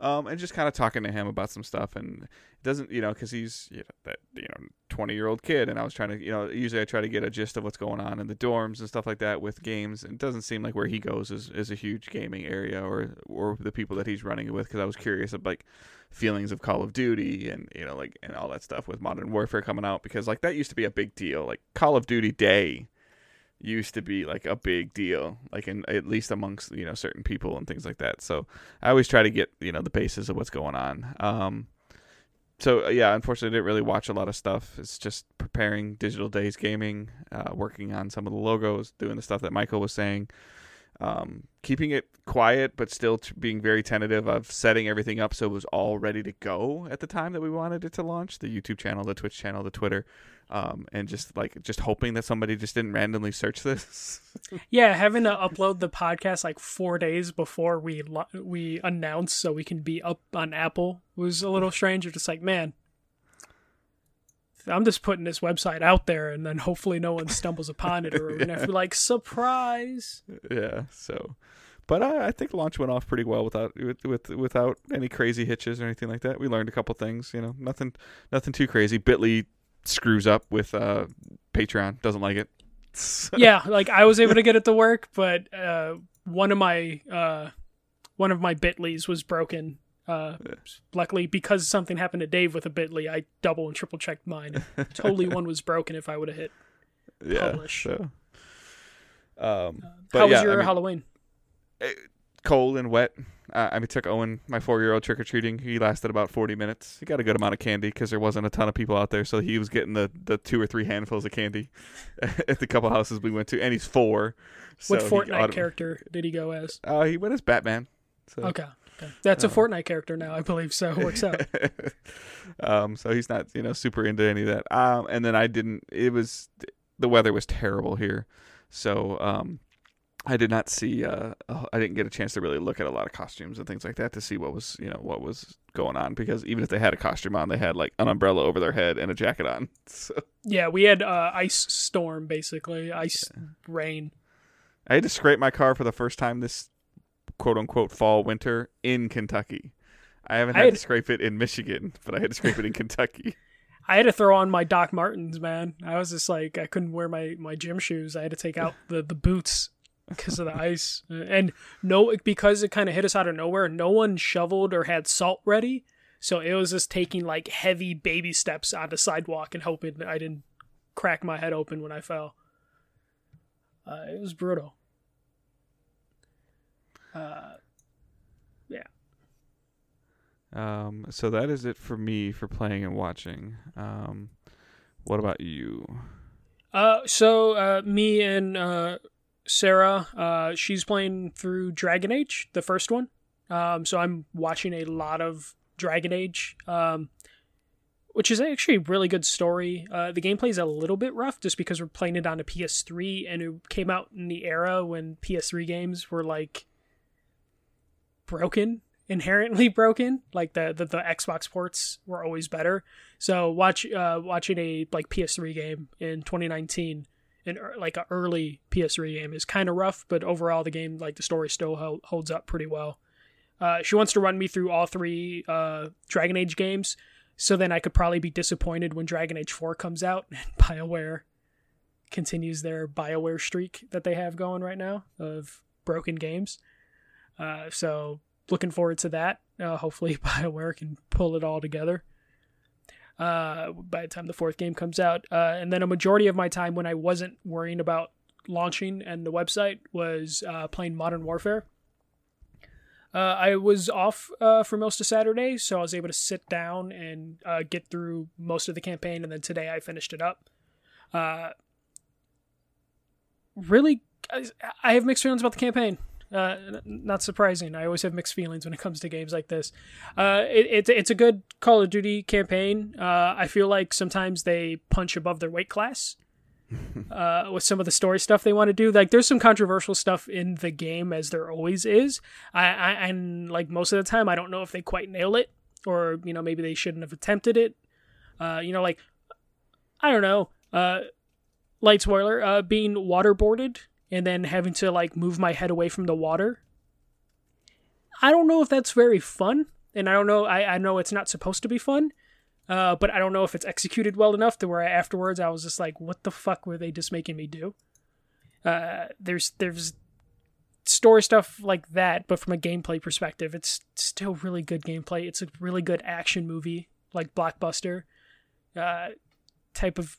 Um, and just kind of talking to him about some stuff, and it doesn't, you know, because he's you know, that you know twenty year old kid, and I was trying to, you know, usually I try to get a gist of what's going on in the dorms and stuff like that with games. It doesn't seem like where he goes is, is a huge gaming area, or or the people that he's running with. Because I was curious of like feelings of Call of Duty and you know like and all that stuff with Modern Warfare coming out, because like that used to be a big deal. Like Call of Duty Day used to be like a big deal like in at least amongst you know certain people and things like that so i always try to get you know the basis of what's going on um so uh, yeah unfortunately I didn't really watch a lot of stuff. It's just preparing digital days gaming uh, working on some of the logos doing the stuff that michael was saying um, keeping it quiet but still t- being very tentative of setting everything up so it was all ready to go at the time that we wanted it to launch the youtube channel the twitch channel the twitter um, and just like just hoping that somebody just didn't randomly search this Yeah, having to upload the podcast like four days before we lo- we announce so we can be up on Apple was a little strange. Just like, man, I'm just putting this website out there, and then hopefully no one stumbles upon it, or we're gonna have to be like, surprise. yeah so but I, I think launch went off pretty well without with, with without any crazy hitches or anything like that we learned a couple things you know nothing nothing too crazy bitly screws up with uh patreon doesn't like it yeah, like I was able to get it to work, but uh, one of my uh, one of my Bitlys was broken. Uh, luckily, because something happened to Dave with a Bitly, I double and triple checked mine. totally, one was broken if I would have hit. yeah Publish. so um but How was yeah, your I mean, Halloween? cold and wet uh, I took Owen, my four-year-old, trick or treating. He lasted about forty minutes. He got a good amount of candy because there wasn't a ton of people out there, so he was getting the, the two or three handfuls of candy at the couple houses we went to. And he's four. So What he Fortnite autom- character did he go as? Uh, he went as Batman. So. Okay, that's a Oh. Fortnite character now, I believe. So it works out. um, so he's not, you know, super into any of that. Um, and then I didn't. It was the weather was terrible here, so um, I did not see. Uh, I didn't get a chance to really look at a lot of costumes and things like that to see what was you know what was going on because even if they had a costume on, they had like an umbrella over their head and a jacket on. So Yeah, we had uh, ice storm basically, ice rain. I had to scrape my car for the first time this quote unquote fall winter in Kentucky. I haven't I had, had- to scrape it in Michigan, but I had to scrape it in Kentucky. I had to throw on my Doc Martens, man. I was just like, I couldn't wear my, my gym shoes. I had to take out the, the boots because of the ice. And no, because it kind of hit us out of nowhere, no one shoveled or had salt ready. So it was just taking like heavy baby steps on the sidewalk and hoping I didn't crack my head open when I fell. Uh, it was brutal. Uh, yeah. Um, so that is it for me for playing and watching. Um, what about you? Uh, so uh, me and uh, Sarah, uh, she's playing through Dragon Age, the first one. Um, so I'm watching a lot of Dragon Age, um, which is actually a really good story. Uh, the gameplay is a little bit rough just because we're playing it on a PS3, and it came out in the era when PS3 games were like broken, inherently broken. Like the the, the Xbox ports were always better. So watch uh, watching a like PS3 game in 2019, in like a early PS3 game is kind of rough, but overall the game like the story still holds up pretty well. Uh, she wants to run me through all three uh, Dragon Age games, so then I could probably be disappointed when Dragon Age 4 comes out and BioWare continues their BioWare streak that they have going right now of broken games. Uh, so looking forward to that. Uh, hopefully BioWare can pull it all together uh, by the time the fourth game comes out. Uh, and then a majority of my time when I wasn't worrying about launching and the website was uh, playing Modern Warfare. Uh, I was off for most of Saturday, so I was able to sit down and get through most of the campaign, and then today I finished it up. Really, I have mixed feelings about the campaign. Uh, n- not surprising. I always have mixed feelings when it comes to games like this. Uh, it, it's it's a good Call of Duty campaign. Uh, I feel like sometimes they punch above their weight class uh, with some of the story stuff they want to do. Like there's some controversial stuff in the game, as there always is. I, I and like most of the time, I don't know if they quite nail it, or you know maybe they shouldn't have attempted it. Uh, you know, like I don't know. Uh, light spoiler: uh, being waterboarded and then having to like move my head away from the water. I don't know if that's very fun, and I don't know. I, I know it's not supposed to be fun, uh, but I don't know if it's executed well enough to where afterwards I was just like, "What the fuck were they just making me do?" Uh, there's there's story stuff like that, but from a gameplay perspective, it's still really good gameplay. It's a really good action movie, like blockbuster uh, type of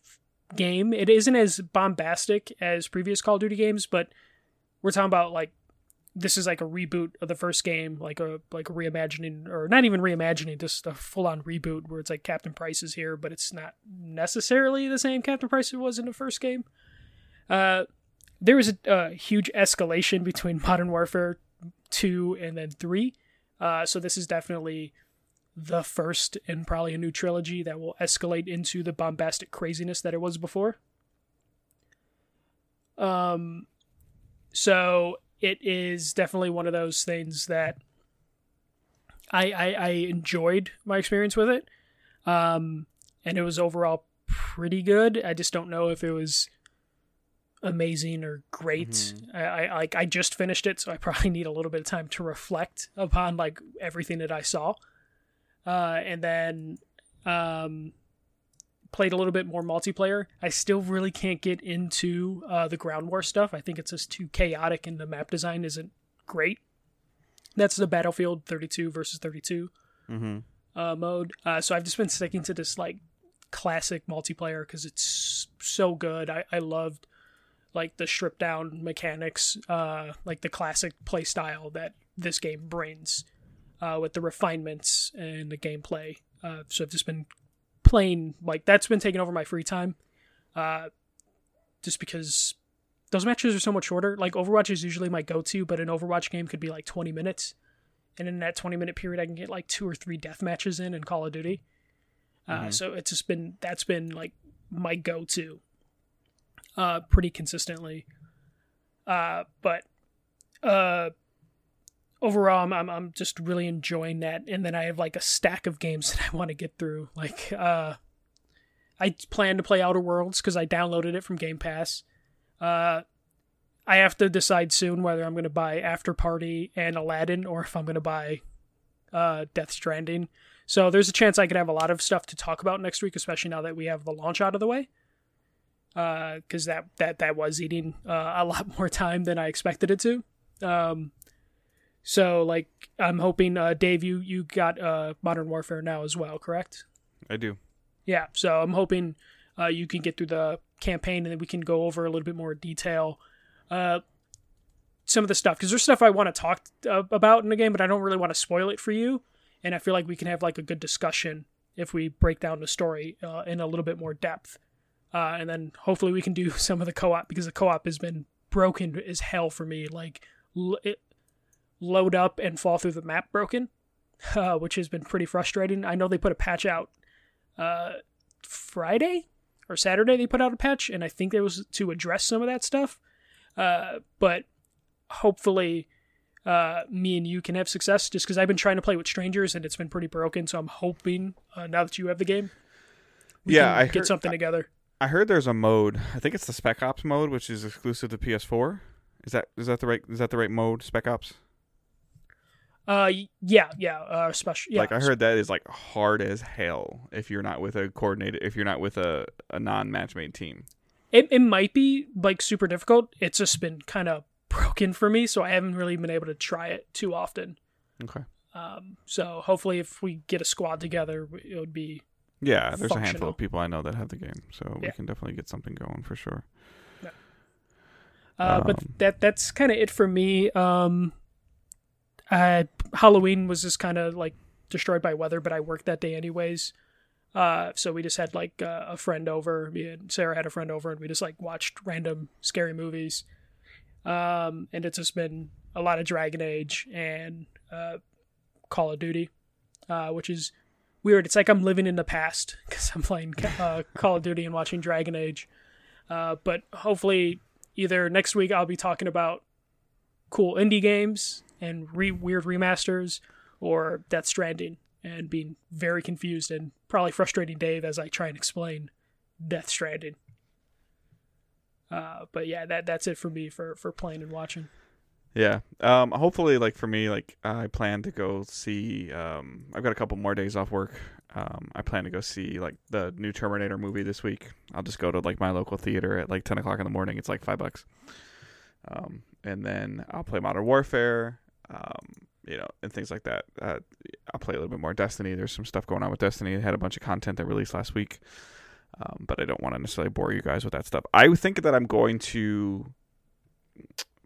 game. It isn't as bombastic as previous Call of Duty games, but we're talking about like this is like a reboot of the first game, like a like a reimagining or not even reimagining, just a full on reboot where it's like Captain Price is here, but it's not necessarily the same Captain Price it was in the first game. Uh, there was a, a huge escalation between Modern Warfare two and then three. Uh, so this is definitely the first in probably a new trilogy that will escalate into the bombastic craziness that it was before. Um, so it is definitely one of those things that I I, I enjoyed my experience with it, um, and it was overall pretty good. I just don't know if it was amazing or great. I, I like I just finished it, so I probably need a little bit of time to reflect upon like everything that I saw uh, and then um, played a little bit more multiplayer. I still really can't get into uh, the ground war stuff. I think it's just too chaotic, and the map design isn't great. That's the Battlefield 32 versus 32 Mm-hmm. uh, mode. Uh, so I've just been sticking to this like classic multiplayer because it's so good. I, I loved like the stripped down mechanics, uh, like the classic play style that this game brings uh, with the refinements and the gameplay. Uh, so I've just been playing like that's been taking over my free time, uh, just because those matches are so much shorter. Like Overwatch is usually my go-to, but an Overwatch game could be like 20 minutes, and in that 20 minute period, I can get like two or three death matches in in Call of Duty. Uh, So it's just been that's been like my go-to, uh, pretty consistently. Uh, but uh, overall, I'm, I'm I'm just really enjoying that. And then I have like a stack of games that I want to get through. Like, uh, I plan to play Outer Worlds because I downloaded it from Game Pass. Uh, I have to decide soon whether I'm going to buy After Party and Aladdin or if I'm going to buy uh, Death Stranding. So there's a chance I could have a lot of stuff to talk about next week, especially now that we have the launch out of the way. Because uh, that that that was eating uh, a lot more time than I expected it to. Um, so like I'm hoping, uh, Dave, you you got uh, Modern Warfare now as well, correct? I do. Yeah. So I'm hoping uh, you can get through the campaign and then we can go over a little bit more detail. Uh, some of the stuff because there's stuff I want to talk uh, about in the game, but I don't really want to spoil it for you. And I feel like we can have like a good discussion if we break down the story uh, in a little bit more depth. Uh, and then hopefully we can do some of the co-op because the co-op has been broken as hell for me. Like it load up and fall through the map broken, uh, which has been pretty frustrating. I know they put a patch out uh, Friday or Saturday. They put out a patch, and I think it was to address some of that stuff. Uh, but hopefully uh, me and you can have success just because I've been trying to play with strangers and it's been pretty broken. So I'm hoping uh, now that you have the game, yeah, I get heard, something together. I heard there's a mode. I think it's the Spec Ops mode, which is exclusive to PS4. Is that is that the right is that the right mode? Spec Ops. Uh, yeah, yeah. Uh, special. Yeah. Like I heard that is like hard as hell if you're not with a coordinated if you're not with a a non matchmade team. It it might be like super difficult. It's just been kind of broken for me, so I haven't really been able to try it too often. Okay. Um, so hopefully, if we get a squad together, it would be. Yeah, there's a handful of people I know that have the game, so we can definitely get something going for sure. Yeah. Uh, but Um, that that's kind of it for me. Um, I, Halloween was just kind of like destroyed by weather, but I worked that day anyways. Uh, so we just had like uh, a friend over. Me and Sarah had a friend over, and we just like watched random scary movies. Um, and it's just been a lot of Dragon Age and uh, Call of Duty, uh, which is weird. It's like I'm living in the past because I'm playing uh, Call of Duty and watching Dragon Age. Uh, but hopefully, either next week I'll be talking about cool indie games and re- weird remasters, or Death Stranding, and being very confused and probably frustrating Dave as I try and explain Death Stranding. Uh, but yeah, that that's it for me for for playing and watching. Yeah. Um. Hopefully, like for me, like I plan to go see. Um. I've got a couple more days off work. Um. I plan to go see like the new Terminator movie this week. I'll just go to like my local theater at like ten o'clock in the morning. It's like five bucks. Um. And then I'll play Modern Warfare. Um. You know, and things like that. Uh, I'll play a little bit more Destiny. There's some stuff going on with Destiny. It had a bunch of content that released last week. Um, but I don't want to necessarily bore you guys with that stuff. I think that I'm going to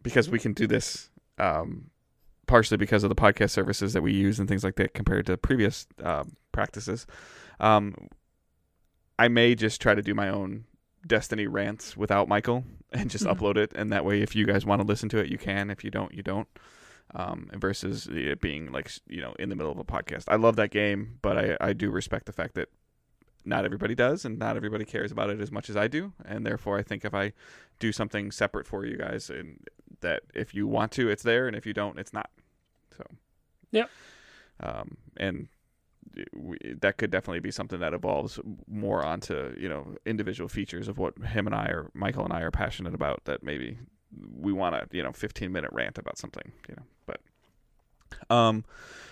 because we can do this um, partially because of the podcast services that we use and things like that compared to previous um, practices. Um, I may just try to do my own Destiny rants without Michael and just Mhm. upload it, and that way, if you guys want to listen to it, you can. If you don't, you don't. Um, versus it being like you know in the middle of a podcast. I love that game, but I I do respect the fact that not everybody does, and not everybody cares about it as much as I do, and therefore I think if I do something separate for you guys, and that if you want to, it's there, and if you don't, it's not. So, yeah, Um, and we, that could definitely be something that evolves more onto you know individual features of what him and I or Michael and I are passionate about. That maybe we want a you know 15 minute rant about something, you know, but. Um,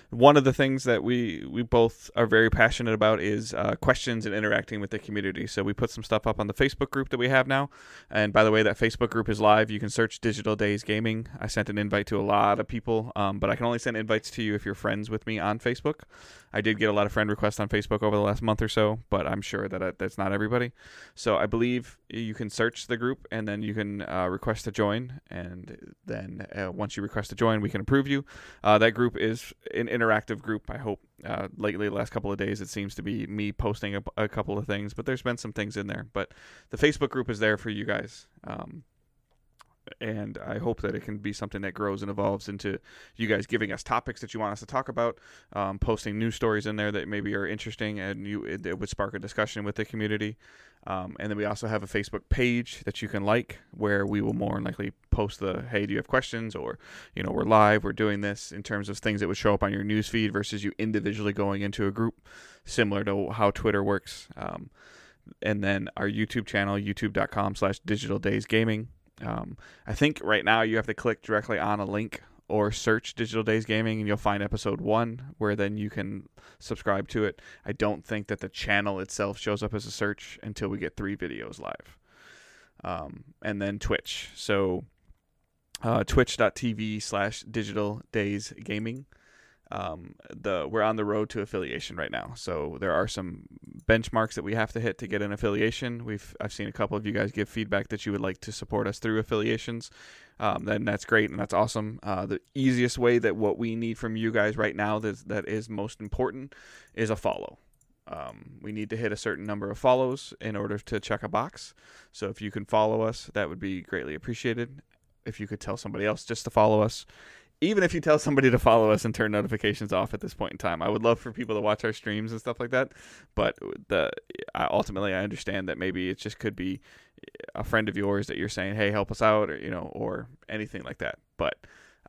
one of the things that we we both are very passionate about is uh, questions and interacting with the community. So we put some stuff up on the Facebook group that we have now. And by the way, that Facebook group is live. You can search Digital Days Gaming. I sent an invite to a lot of people, um, but I can only send invites to you if you're friends with me on Facebook. I did get a lot of friend requests on Facebook over the last month or so, but I'm sure that I, that's not everybody. So I believe you can search the group and then you can uh, request to join. And then uh, once you request to join, we can approve you. Uh, that group is an interactive group. I hope. Uh, lately, last couple of days, it seems to be me posting a, a couple of things, but there's been some things in there. But the Facebook group is there for you guys. Um, and I hope that it can be something that grows and evolves into you guys giving us topics that you want us to talk about, um, posting news stories in there that maybe are interesting and you it, it would spark a discussion with the community. Um, and then we also have a Facebook page that you can like where we will more likely post the hey, do you have questions or you know we're live, we're doing this in terms of things that would show up on your newsfeed versus you individually going into a group, similar to how Twitter works. Um, and then our YouTube channel, youtube.com slash digital days gaming. Um, I think right now you have to click directly on a link or search Digital Days Gaming and you'll find episode one where then you can subscribe to it. I don't think that the channel itself shows up as a search until we get three videos live. Um, and then Twitch. So uh, twitch.tv slash digital days gaming um, the we're on the road to affiliation right now. So there are some benchmarks that we have to hit to get an affiliation. We've I've seen a couple of you guys give feedback that you would like to support us through affiliations. Um, then that's great and that's awesome. Uh, the easiest way that what we need from you guys right now that that is most important is a follow. Um, we need to hit a certain number of follows in order to check a box. So if you can follow us, that would be greatly appreciated. If you could tell somebody else just to follow us, even if you tell somebody to follow us and turn notifications off at this point in time, I would love for people to watch our streams and stuff like that. But the ultimately, I understand that maybe it just could be a friend of yours that you're saying, "Hey, help us out," or you know, or anything like that. But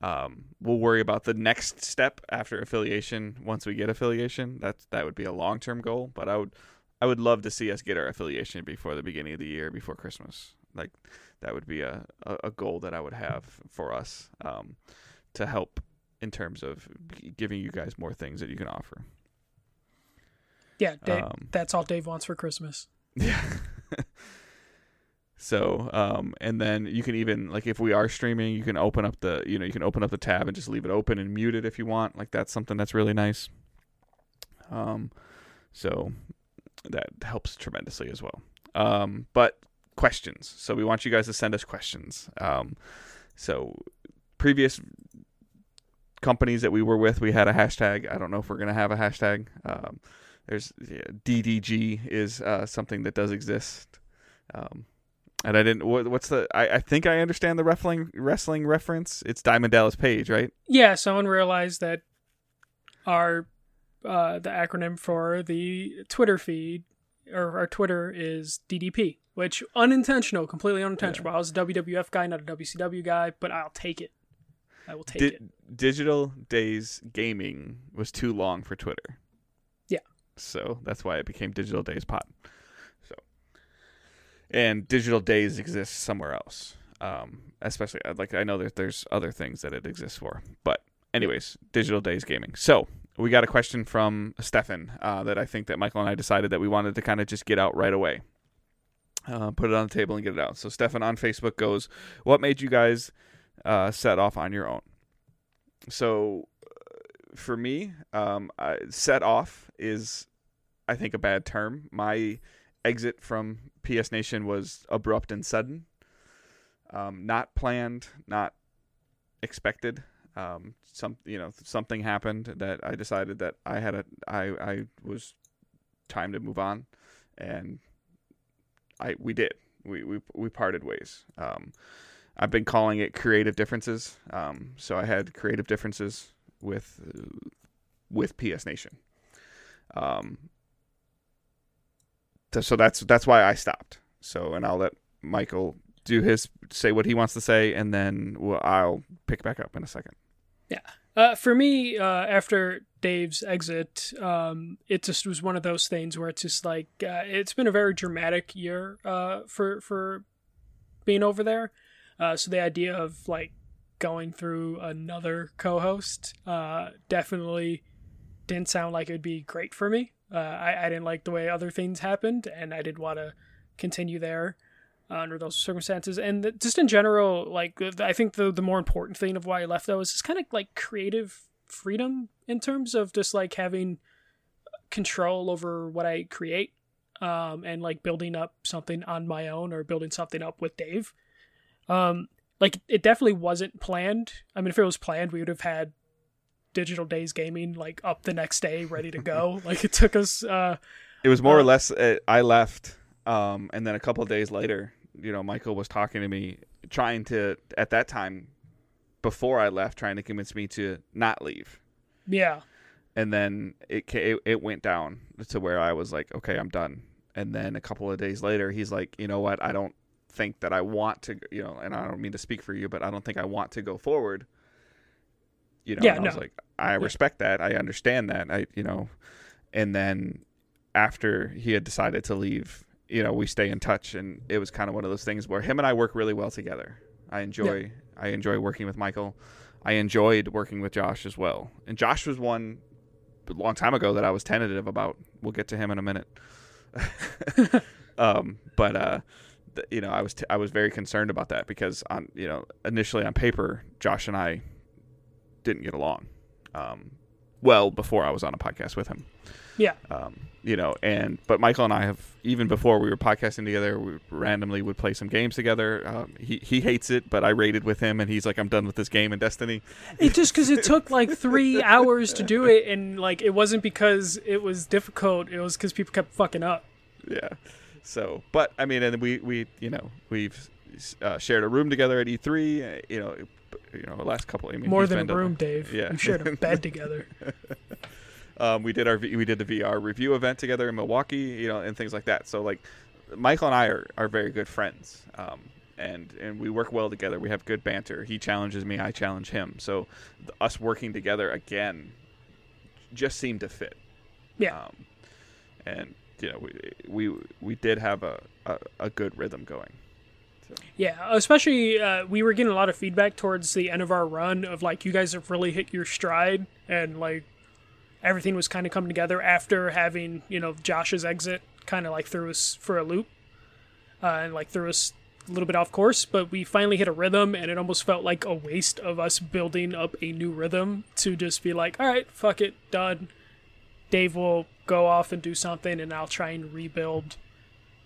um, we'll worry about the next step after affiliation. Once we get affiliation, that's that would be a long term goal. But I would I would love to see us get our affiliation before the beginning of the year, before Christmas. Like that would be a, a, goal that I would have for us. Um, to help in terms of giving you guys more things that you can offer. Yeah, Dave, um, that's all Dave wants for Christmas. Yeah. so, um, and then you can even like if we are streaming, you can open up the you know you can open up the tab and just leave it open and mute it if you want. Like that's something that's really nice. Um, so that helps tremendously as well. Um, but questions. So we want you guys to send us questions. Um, so previous companies that we were with, we had a hashtag. I don't know if we're gonna have a hashtag. Um, there's yeah, DDG is uh, something that does exist. Um, and I didn't. What, what's the? I, I think I understand the wrestling wrestling reference. It's Diamond Dallas Page, right? Yeah. Someone realized that our uh, the acronym for the Twitter feed or our Twitter is DDP, which unintentional, completely unintentional. Yeah. I was a WWF guy, not a WCW guy, but I'll take it. I will take Di- it. Digital Days Gaming was too long for Twitter. Yeah. So that's why it became Digital Days Pod. So, and Digital Days exists somewhere else. Um, especially uh, like I know that there's other things that it exists for, but anyways, Digital Days Gaming. So we got a question from Stefan uh, that I think that Michael and I decided that we wanted to kind of just get out right away. Uh, put it on the table and get it out. So Stefan on Facebook goes, "What made you guys uh, set off on your own. So uh, for me, um, I, set off is, I think, a bad term. My exit from PS Nation was abrupt and sudden, um, not planned, not expected. Um, some you know something happened that I decided that I had a I I was time to move on, and I we did we we we parted ways. Um, I've been calling it creative differences. Um, so I had creative differences with with PS Nation. Um, so that's that's why I stopped. So and I'll let Michael do his say what he wants to say, and then we'll, I'll pick back up in a second. Yeah. Uh, for me, uh, after Dave's exit, um, it just was one of those things where it's just like uh, it's been a very dramatic year uh, for for being over there. Uh, so the idea of like going through another co-host uh, definitely didn't sound like it would be great for me. Uh, I, I didn't like the way other things happened, and I didn't want to continue there uh, under those circumstances. And the, just in general, like I think the the more important thing of why I left though is just kind of like creative freedom in terms of just like having control over what I create um, and like building up something on my own or building something up with Dave. Um, like it definitely wasn't planned. I mean, if it was planned, we would have had Digital Days Gaming like up the next day, ready to go. like it took us. Uh, it was more uh, or less. Uh, I left, um, and then a couple of days later, you know, Michael was talking to me, trying to at that time, before I left, trying to convince me to not leave. Yeah. And then it it, it went down to where I was like, okay, I'm done. And then a couple of days later, he's like, you know what? I don't think that I want to, you know, and I don't mean to speak for you, but I don't think I want to go forward. You know, Yeah, and I was like, I respect that. I understand that. I, you know, and then after he had decided to leave, you know, we stay in touch, and it was kind of one of those things where him and I work really well together. I enjoy, I enjoy working with Michael. I enjoyed working with Josh as well, and Josh was one a long time ago that I was tentative about. We'll get to him in a minute. um, but uh, you know, I was t- I was very concerned about that because on you know initially on paper, Josh and I didn't get along. Um, well, before I was on a podcast with him, Yeah. um, you know, and but Michael and I have even before we were podcasting together, we randomly would play some games together. Um, he he hates it, but I raided with him, and he's like, "I'm done with this game in Destiny." It just because it took like three hours to do it, and like it wasn't because it was difficult. It was because people kept fucking up. yeah. So, but I mean, and we we you know we've uh, shared a room together at E3. Uh, you know, you know, the last couple. I mean, More than a room, Dave. yeah. We shared a bed together. Um, we did our V- we did the VR review event together in Milwaukee, you know, and things like that. So like, Michael and I are, are very good friends, um, and and we work well together. We have good banter. He challenges me, I challenge him. So th- us working together again just seemed to fit. Yeah. Um, and you know, we we we did have a, a, a good rhythm going. Yeah, especially uh, we were getting a lot of feedback towards the end of our run of like you guys have really hit your stride and like everything was kind of coming together after having you know Josh's exit kind of like threw us for a loop uh, and like threw us a little bit off course, but we finally hit a rhythm and it almost felt like a waste of us building up a new rhythm to just be like, all right, fuck it, done. Dave will go off and do something and I'll try and rebuild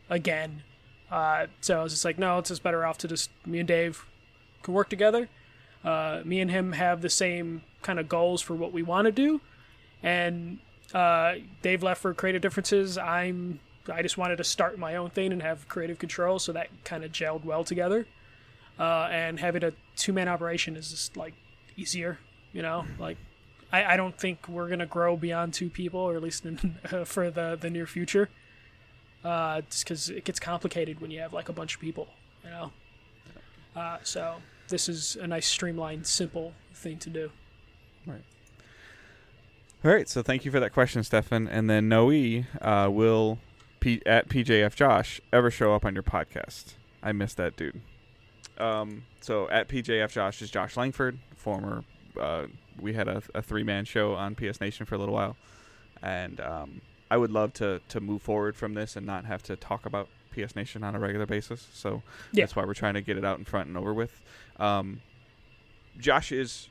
again. Uh, so I was just like, no, it's just better off to just me and Dave can work together. Uh, me and him have the same kind of goals for what we want to do, and uh, Dave left for creative differences. I'm I just wanted to start my own thing and have creative control, so that kind of gelled well together. Uh, and having a two man operation is just like easier, you know. Like I, I don't think we're gonna grow beyond two people, or at least in, for the the near future uh, just because it gets complicated when you have like a bunch of people, you know. Uh, so this is a nice streamlined, simple thing to do. Right. All right, so thank you for that question, Stefan. And then Noe, uh, will P- at PJF Josh ever show up on your podcast? I miss that dude. Um, so at PJF Josh is Josh Langford, former. Uh, we had a, a three man show on PS Nation for a little while, and um, I would love to to move forward from this and not have to talk about PS Nation on a regular basis. So Yeah. that's why we're trying to get it out in front and over with. Um, Josh is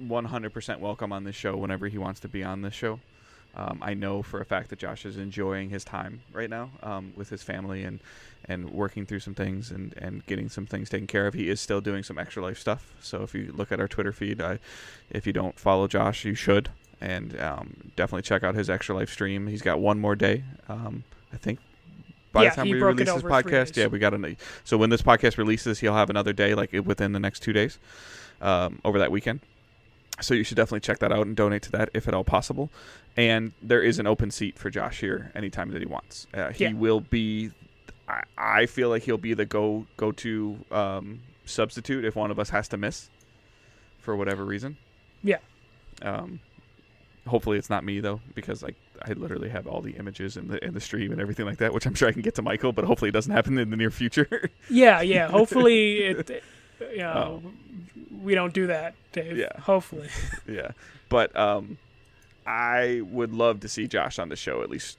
100% welcome on this show whenever he wants to be on this show. Um, I know for a fact that Josh is enjoying his time right now um, with his family and and working through some things and, and getting some things taken care of. He is still doing some extra life stuff. So if you look at our Twitter feed, I, if you don't follow Josh, you should. And um, definitely check out his extra life stream. He's got one more day, um, I think. By Yeah, the time we release this podcast, yeah, we got a. So when this podcast releases, he'll have another day, like within the next two days, um, over that weekend. So you should definitely check that out and donate to that if at all possible. And there is an open seat for Josh here anytime that he wants. Uh, he Yeah. will be. I, I feel like he'll be the go go to um, substitute if one of us has to miss for whatever reason. Yeah. Um, hopefully it's not me though, because like I literally have all the images in the in the stream and everything like that, which I'm sure I can get to Michael, but hopefully it doesn't happen in the near future. Yeah, yeah. Hopefully, it- you know, we don't do that, Dave. Yeah. Hopefully. yeah, but um, I would love to see Josh on the show at least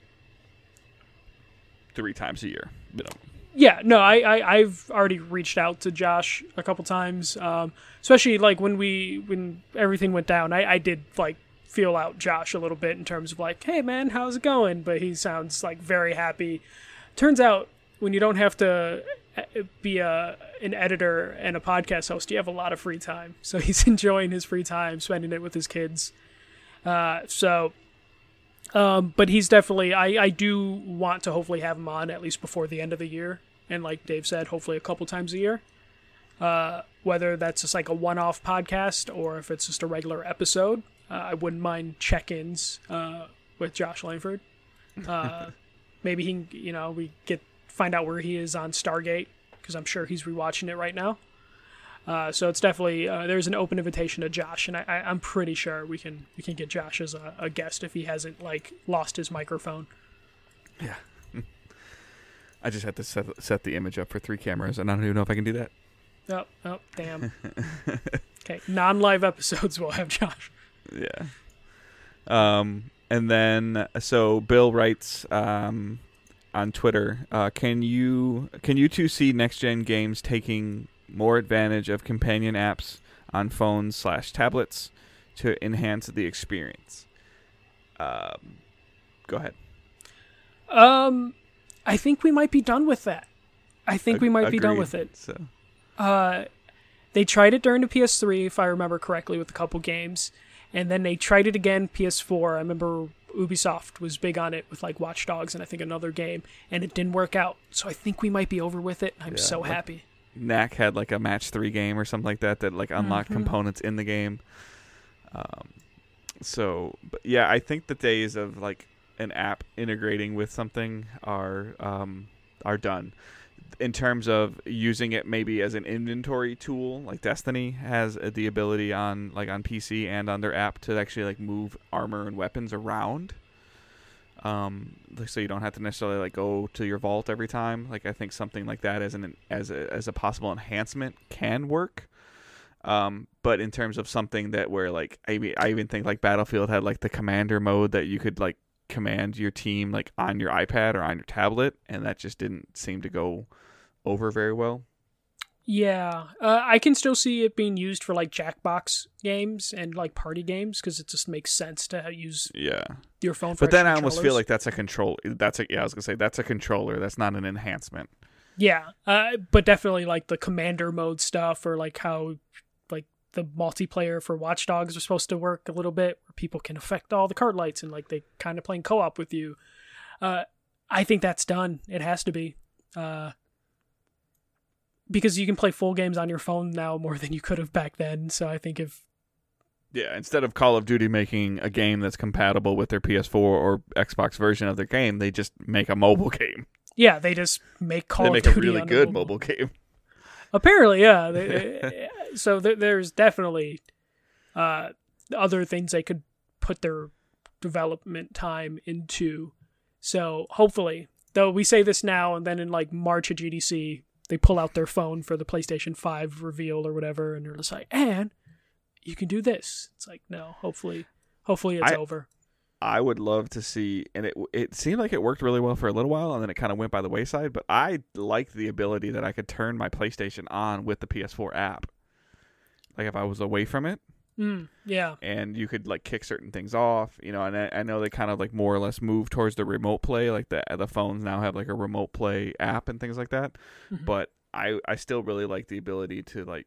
three times a year. minimum. Yeah, no, I, I I've already reached out to Josh a couple times, um, especially like when we when everything went down. I, I did like feel out Josh a little bit in terms of like, hey man, how's it going? But he sounds like very happy. Turns out when you don't have to be a an editor and a podcast host, you have a lot of free time. So he's enjoying his free time, spending it with his kids. Uh, so um, but he's definitely I, I do want to hopefully have him on at least before the end of the year and like Dave said, hopefully a couple times a year. Uh, whether that's just like a one-off podcast or if it's just a regular episode, uh, I wouldn't mind check-ins uh, with Josh Langford. Uh, maybe he, can, you know, we get find out where he is on Stargate because I'm sure he's rewatching it right now. Uh, so it's definitely uh, there's an open invitation to Josh, and I, am pretty sure we can we can get Josh as a, a guest if he hasn't like lost his microphone. Yeah. I just had to set set the image up for three cameras, and I don't even know if I can do that. Oh, oh, damn. okay, non-live episodes will have Josh. Yeah. Um, and then so Bill writes um on Twitter, uh, can you can you two see next gen games taking more advantage of companion apps on phones slash tablets to enhance the experience. Um, go ahead. Um, I think we might be done with that. I think Ag- we might agreed. be done with it. So, uh, they tried it during the PS3, if I remember correctly, with a couple games, and then they tried it again PS4. I remember Ubisoft was big on it with like Watch Dogs and I think another game, and it didn't work out. So I think we might be over with it. I'm yeah, so like, happy. Knack had like a match three game or something like that that like unlocked mm-hmm. components in the game. Um, so, but yeah, I think the days of like an app integrating with something are um, are done. In terms of using it maybe as an inventory tool, like Destiny has the ability on like on PC and on their app to actually like move armor and weapons around um, so you don't have to necessarily like go to your vault every time. Like I think something like that as an as a as a possible enhancement can work. Um, but in terms of something that where like I mean I even think like Battlefield had like the commander mode that you could like command your team like on your iPad or on your tablet, and that just didn't seem to go over very well. Yeah, uh, I can still see it being used for like Jackbox games and like party games because it just makes sense to use yeah your phone. but then I almost feel like that's a control. That's a yeah. I was gonna say that's a controller. That's not an enhancement. Yeah, uh, but definitely like the commander mode stuff or like how the multiplayer for Watch Dogs are supposed to work a little bit, where people can affect all the card lights and like they kind of playing co op with you. Uh, I think that's done. It has to be. Uh, because you can play full games on your phone now more than you could have back then. So I think if yeah, instead of Call of Duty making a game that's compatible with their PS4 or Xbox version of their game, they just make a mobile game. Yeah, they just make Call they of Duty. Make a really good mobile. mobile. game. Apparently, yeah. They, so th- there's definitely uh, other things they could put their development time into. So hopefully, though we say this now and then in like March at GDC, they pull out their phone for the PlayStation 5 reveal or whatever, and they're just like, and you can do this. It's like, no, hopefully, hopefully it's I, over. I would love to see, and it it seemed like it worked really well for a little while, and then it kind of went by the wayside. But I liked the ability that I could turn my PlayStation on with the PS4 app, like if I was away from it. Mm, yeah. And you could like kick certain things off, you know. And I, I, know they kind of like more or less move towards the remote play, like the the phones now have like a remote play app and things like that. Mm-hmm. But I I still really like the ability to like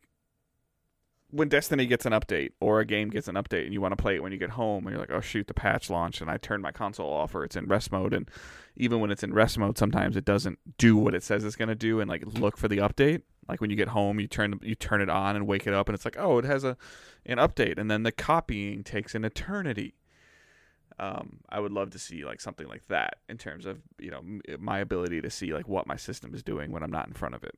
when Destiny gets an update or a game gets an update and you want to play it when you get home and you're like, oh shoot, the patch launched and I turn my console off or it's in rest mode and even when it's in rest mode, sometimes it doesn't do what it says it's gonna do and like look for the update. Like when you get home, you turn you turn it on and wake it up and it's like, oh, it has a an update and then the copying takes an eternity. Um, I would love to see like something like that in terms of you know my ability to see like what my system is doing when I'm not in front of it.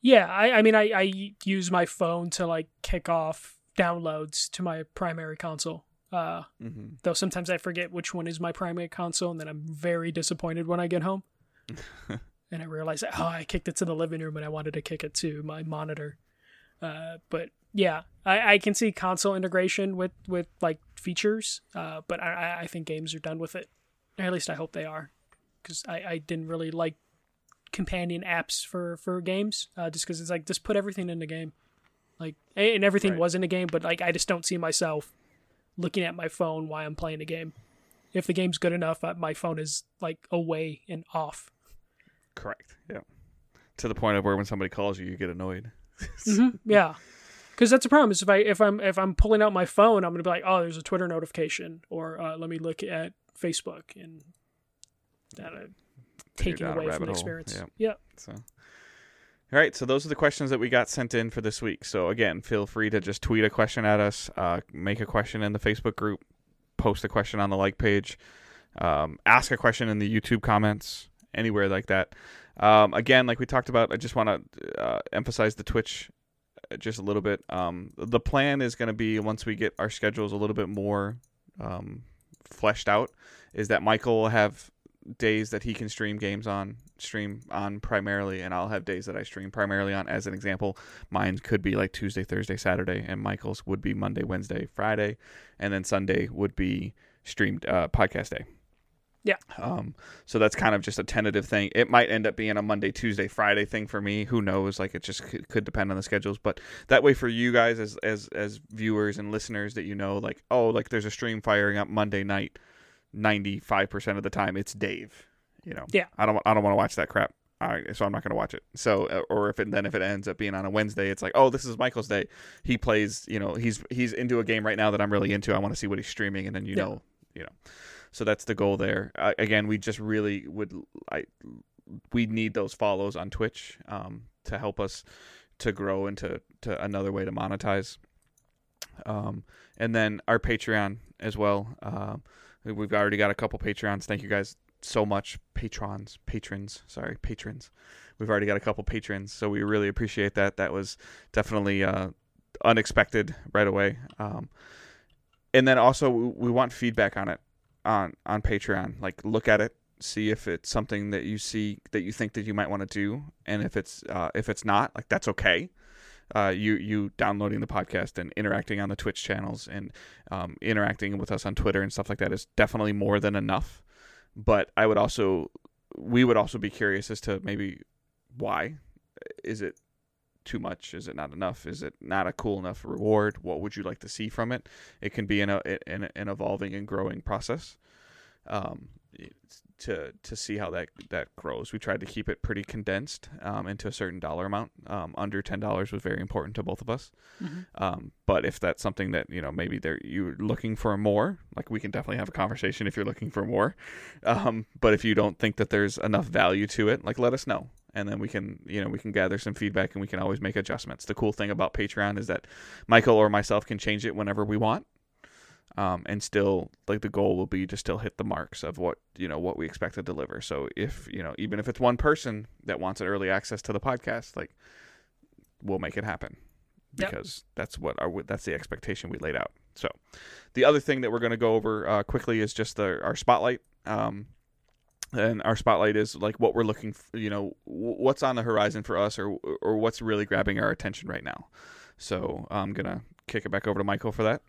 Yeah, I, I mean, I, I use my phone to like kick off downloads to my primary console. Uh, mm-hmm. Though sometimes I forget which one is my primary console, and then I'm very disappointed when I get home. and I realize, oh, I kicked it to the living room, and I wanted to kick it to my monitor. Uh, but yeah, I, I can see console integration with with like features, uh, but I, I think games are done with it. Or at least I hope they are, because I, I didn't really like companion apps for for games uh, just because it's like just put everything in the game. Like and everything right. was in the game but like i just don't see myself looking at my phone while i'm playing the game. If the game's good enough uh, my phone is like away and off. Correct. Yeah. To the point of where when somebody calls you you get annoyed. Mm-hmm. yeah. Because that's the problem is if i if i'm if i'm pulling out my phone i'm gonna be like oh there's a twitter notification or uh, let me look at facebook and that a away from the hole. experience. Yep. Yeah. So, all right. So those are the questions that we got sent in for this week. So again, feel free to just tweet a question at us, uh, make a question in the Facebook group, post a question on the like page, um, ask a question in the YouTube comments, anywhere like that. Um, again, like we talked about, I just want to uh, emphasize the Twitch uh, just a little bit. Um, the plan is going to be once we get our schedules a little bit more um, fleshed out, is that Michael will have days that he can stream games on stream on primarily and I'll have days that I stream primarily on. As an example mine could be like Tuesday Thursday Saturday and Michael's would be Monday Wednesday Friday and then Sunday would be streamed uh, podcast day. Yeah. um so that's kind of just a tentative thing. It might end up being a Monday Tuesday Friday thing for me. Who knows? Like it just could, could depend on the schedules. But that way for you guys as as as viewers and listeners that you know like oh like there's a stream firing up Monday night 95% of the time it's Dave you know Yeah. I don't I don't want to watch that crap all right, so I'm not going to watch it. So, uh, or if it then if it ends up being on a Wednesday, it's like, oh, this is Michael's day. He plays, you know, he's he's into a game right now that I'm really into. I want to see what he's streaming, and then you Yeah. know, you know, so that's the goal there. Uh, again, we just really would, I, we need those follows on Twitch um, to help us to grow into to another way to monetize. Um, and then our Patreon as well. Um, we've already got a couple Patreons. Thank you guys so much, patrons, patrons. Sorry, patrons. We've already got a couple patrons, so we really appreciate that. That was definitely uh, unexpected right away. Um, and then also we, want feedback on it on on Patreon. Like look at it, see if it's something that you see that you think that you might want to do, and if it's uh, if it's not, like that's okay. Uh, you you downloading the podcast and interacting on the Twitch channels and um, interacting with us on Twitter and stuff like that is definitely more than enough. But I would also we would also be curious as to maybe why is it too much? Is it not enough? Is it not a cool enough reward? What would you like to see from it? It can be an an, an evolving and growing process. Um, to to see how that that grows. We tried to keep it pretty condensed um, into a certain dollar amount. Um, under ten dollars was very important to both of us. Mhm. Um, but if that's something that you know maybe they're you're looking for more, like we can definitely have a conversation if you're looking for more. Um, but if you don't think that there's enough value to it, like let us know. And then we can, you know, we can gather some feedback and we can always make adjustments. The cool thing about Patreon is that Michael or myself can change it whenever we want um, and still like the goal will be to still hit the marks of what you know what we expect to deliver. So if you know even if it's one person that wants an early access to the podcast like we'll make it happen Yep. because that's what our that's the expectation we laid out. So the other thing that we're going to go over uh, quickly is just the, our spotlight um, and our spotlight is like what we're looking for, you know w- what's on the horizon for us or or what's really grabbing our attention right now. So i'm gonna kick it back over to michael for that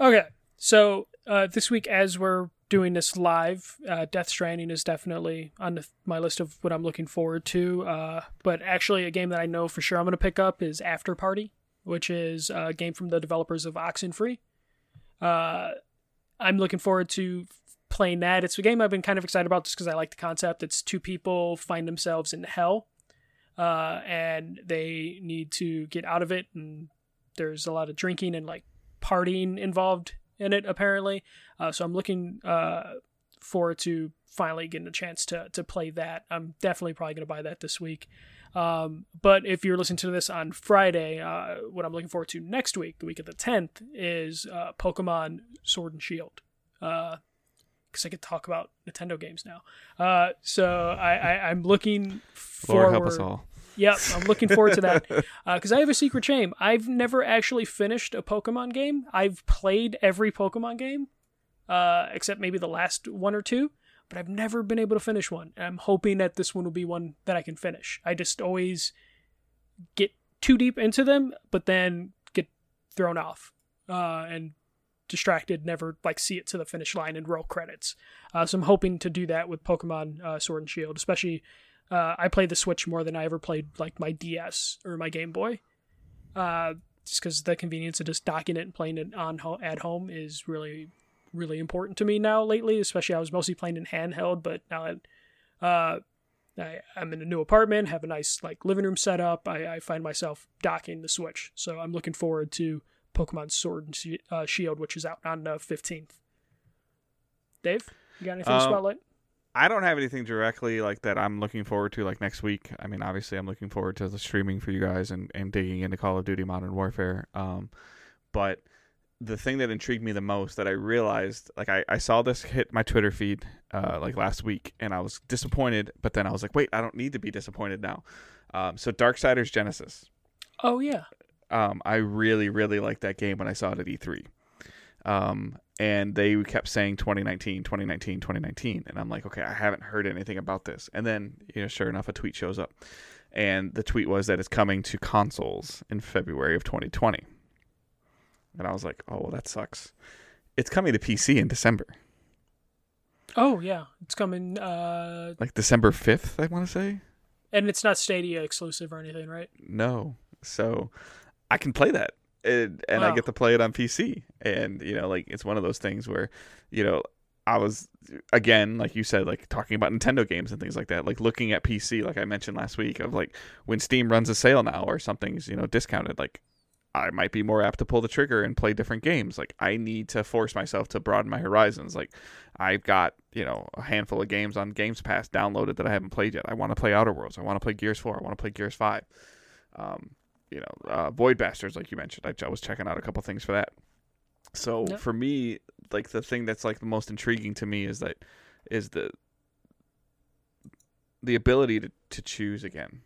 Okay, so uh, this week, as we're doing this live, uh, Death Stranding is definitely on the, my list of what I'm looking forward to. Uh, but actually, a game that I know for sure I'm going to pick up is After Party, which is a game from the developers of Oxenfree. Uh, I'm looking forward to playing that. It's a game I've been kind of excited about just because I like the concept. It's two people find themselves in hell, uh, and they need to get out of it, and there's a lot of drinking and like partying involved in it apparently. Uh, so i'm looking uh, forward to finally getting a chance to to play that. I'm definitely probably going to buy that this week. Um, but if you're listening to this on friday uh, what i'm looking forward to next week the week of the 10th is uh, pokemon sword and shield. Because i could talk about nintendo games now. Uh, so I, I i'm looking forward lord help us all Yep, I'm looking forward to that because I have a secret shame. I've never actually finished a Pokemon game. I've played every Pokemon game, uh, except maybe the last one or two, but I've never been able to finish one. And I'm hoping that this one will be one that I can finish. I just always get too deep into them, but then get thrown off uh, and distracted. Never like see it to the finish line and roll credits. Uh, so I'm hoping to do that with Pokemon uh, Sword and Shield, especially uh, I played the Switch more than I ever played like my DS or my Game Boy. Uh, just because the convenience of just docking it and playing it on ho- at home is really, really important to me now lately. Especially I was mostly playing in handheld, but now that uh, I, I'm in a new apartment, have a nice like living room setup, I, I find myself docking the Switch. So I'm looking forward to Pokemon Sword and uh, Shield, which is out on the 15th. Dave, you got anything to Um, spotlight? I don't have anything directly like that I'm looking forward to like next week. I mean, obviously I'm looking forward to the streaming for you guys and, and digging into Call of Duty Modern Warfare. Um, but the thing that intrigued me the most that I realized, like I, I saw this hit my Twitter feed uh, like last week and I was disappointed, but then I was like, wait, I don't need to be disappointed now. Um, so Darksiders Genesis. Oh yeah. Um, I really, really liked that game when I saw it at E3. Um, and they kept saying 2019, 2019, 2019. And I'm like, okay, I haven't heard anything about this. And then, you know, sure enough, a tweet shows up. And the tweet was that it's coming to consoles in February of 2020. And I was like, oh, well, that sucks. It's coming to PC in December. Oh yeah, it's coming. Uh, Like December 5th, I want to say. and it's not Stadia exclusive or anything, right? No. So I can play that. And, and I get to play it on PC. And, you know, like it's one of those things where, you know, I was, again, like you said, like talking about Nintendo games and things like that, like looking at PC, like I mentioned last week, of like when Steam runs a sale now or something's, you know, discounted, like I might be more apt to pull the trigger and play different games. Like I need to force myself to broaden my horizons. Like I've got, you know, a handful of games on Games Pass downloaded that I haven't played yet. I want to play Outer Worlds. I want to play Gears 4. I want to play Gears 5. Um, you know, uh, Void Bastards, like you mentioned. I, I was checking out a couple things for that. So Yep. for me, like the thing that's like the most intriguing to me is that is the the ability to, to choose again.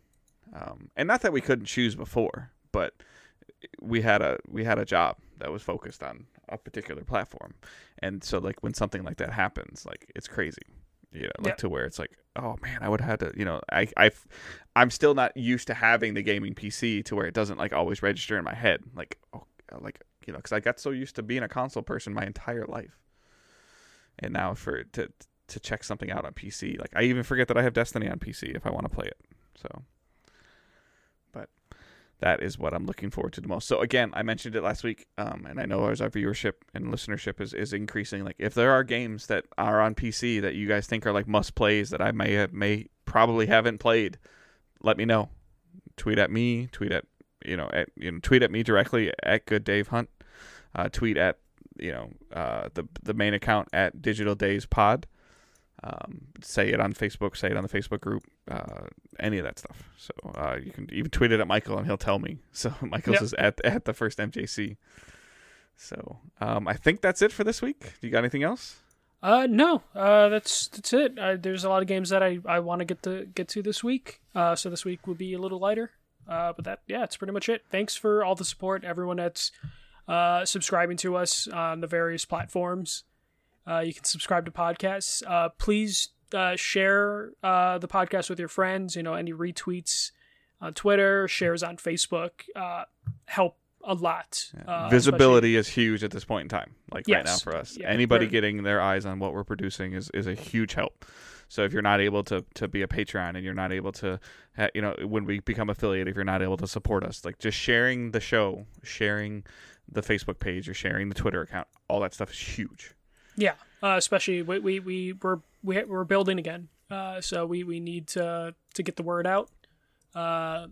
Um, and not that we couldn't choose before, but we had a we had a job that was focused on a particular platform. And so like when something like that happens, like it's crazy. You know, like Yeah. to where it's like, oh man, I would have had to, you know, I I I'm still not used to having the gaming PC to where it doesn't like always register in my head. Like, oh, uh, like you know, because I got so used to being a console person my entire life, and now for to to check something out on PC, like I even forget that I have Destiny on PC if I want to play it. So, that is what I'm looking forward to the most. So again, I mentioned it last week, um, and I know as our viewership and listenership is, is increasing, like if there are games that are on PC that you guys think are like must plays that I may have may probably haven't played, let me know. Tweet at me. Tweet at you know at you know tweet at me directly at Good Dave Hunt. Uh, tweet at you know uh, the the main account at Digital Days Pod. Um, say it on Facebook. Say it on the Facebook group. Uh, any of that stuff. So uh, you can even tweet it at Michael and he'll tell me. So Michael's Yep. is at at the first MJC. So um, I think that's it for this week. Do you got anything else? Uh, no. Uh, that's that's it. Uh, there's a lot of games that I, I want to get to get to this week. Uh, so this week will be a little lighter. Uh, but that yeah, it's pretty much it. Thanks for all the support, everyone that's uh subscribing to us on the various platforms. Uh, you can subscribe to podcasts. Uh, please uh, share uh, the podcast with your friends. You know, any retweets on Twitter, shares on Facebook, uh, help a lot. Uh, Visibility is huge at this point in time. Like right now for us, Yeah, anybody getting their eyes on what we're producing is, is a huge help. So if you're not able to, to be a Patreon and you're not able to, ha- you know, when we become affiliate, if you're not able to support us, like just sharing the show, sharing the Facebook page, or sharing the Twitter account, all that stuff is huge. Yeah, uh, especially we we we we're we, we're building again, uh, so we we need to to get the word out, uh,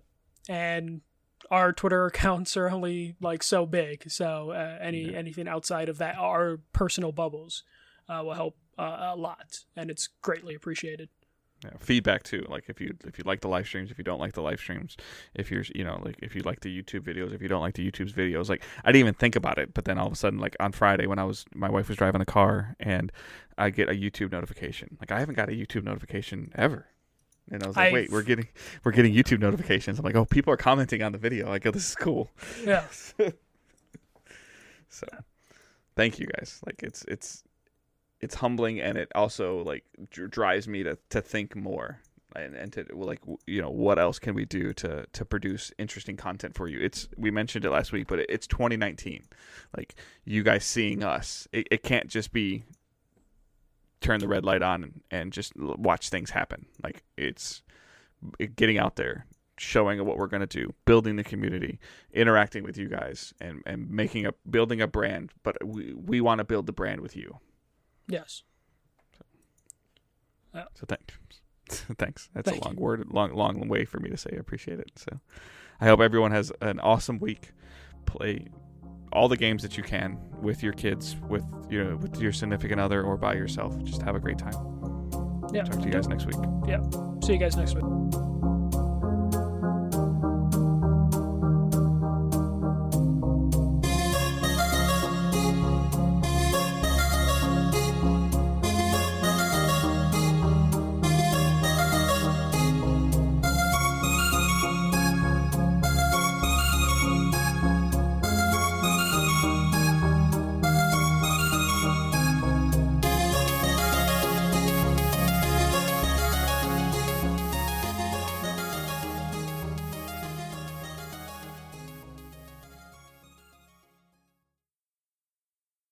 and our Twitter accounts are only like so big, so uh, any anything outside of that, our personal bubbles, uh, will help uh, a lot, and it's greatly appreciated. Yeah, feedback too. Like if you if you like the live streams, if you don't like the live streams, if you're you know like if you like the YouTube videos, if you don't like the YouTube's videos, like I didn't even think about it, but then all of a sudden like on Friday when I was my wife was driving the car and I get a YouTube notification. Like I haven't got a YouTube notification ever. And I was like, I've- wait, we're getting we're getting YouTube notifications. I'm like, oh, people are commenting on the video. Like, oh, this is cool. Yeah, So, thank you guys. Like it's it's it's humbling and it also like dr- drives me to to think more and and to like you know what else can we do to to produce interesting content for you. It's we mentioned it last week, but it's 2019. Like you guys seeing us, it, it can't just be turn the red light on and, and just watch things happen. Like it's it- getting out there, showing what we're going to do, building the community, interacting with you guys, and and making a building a brand. But we we want to build the brand with you. Yes, So thanks, thanks. That's Thank a long word, long long way for me to say. I appreciate it. So I hope everyone has an awesome week. Play all the games that you can with your kids, with you know, with your significant other, or by yourself. Just have a great time. Yeah. Talk to you guys next week. Yeah. See you guys next week.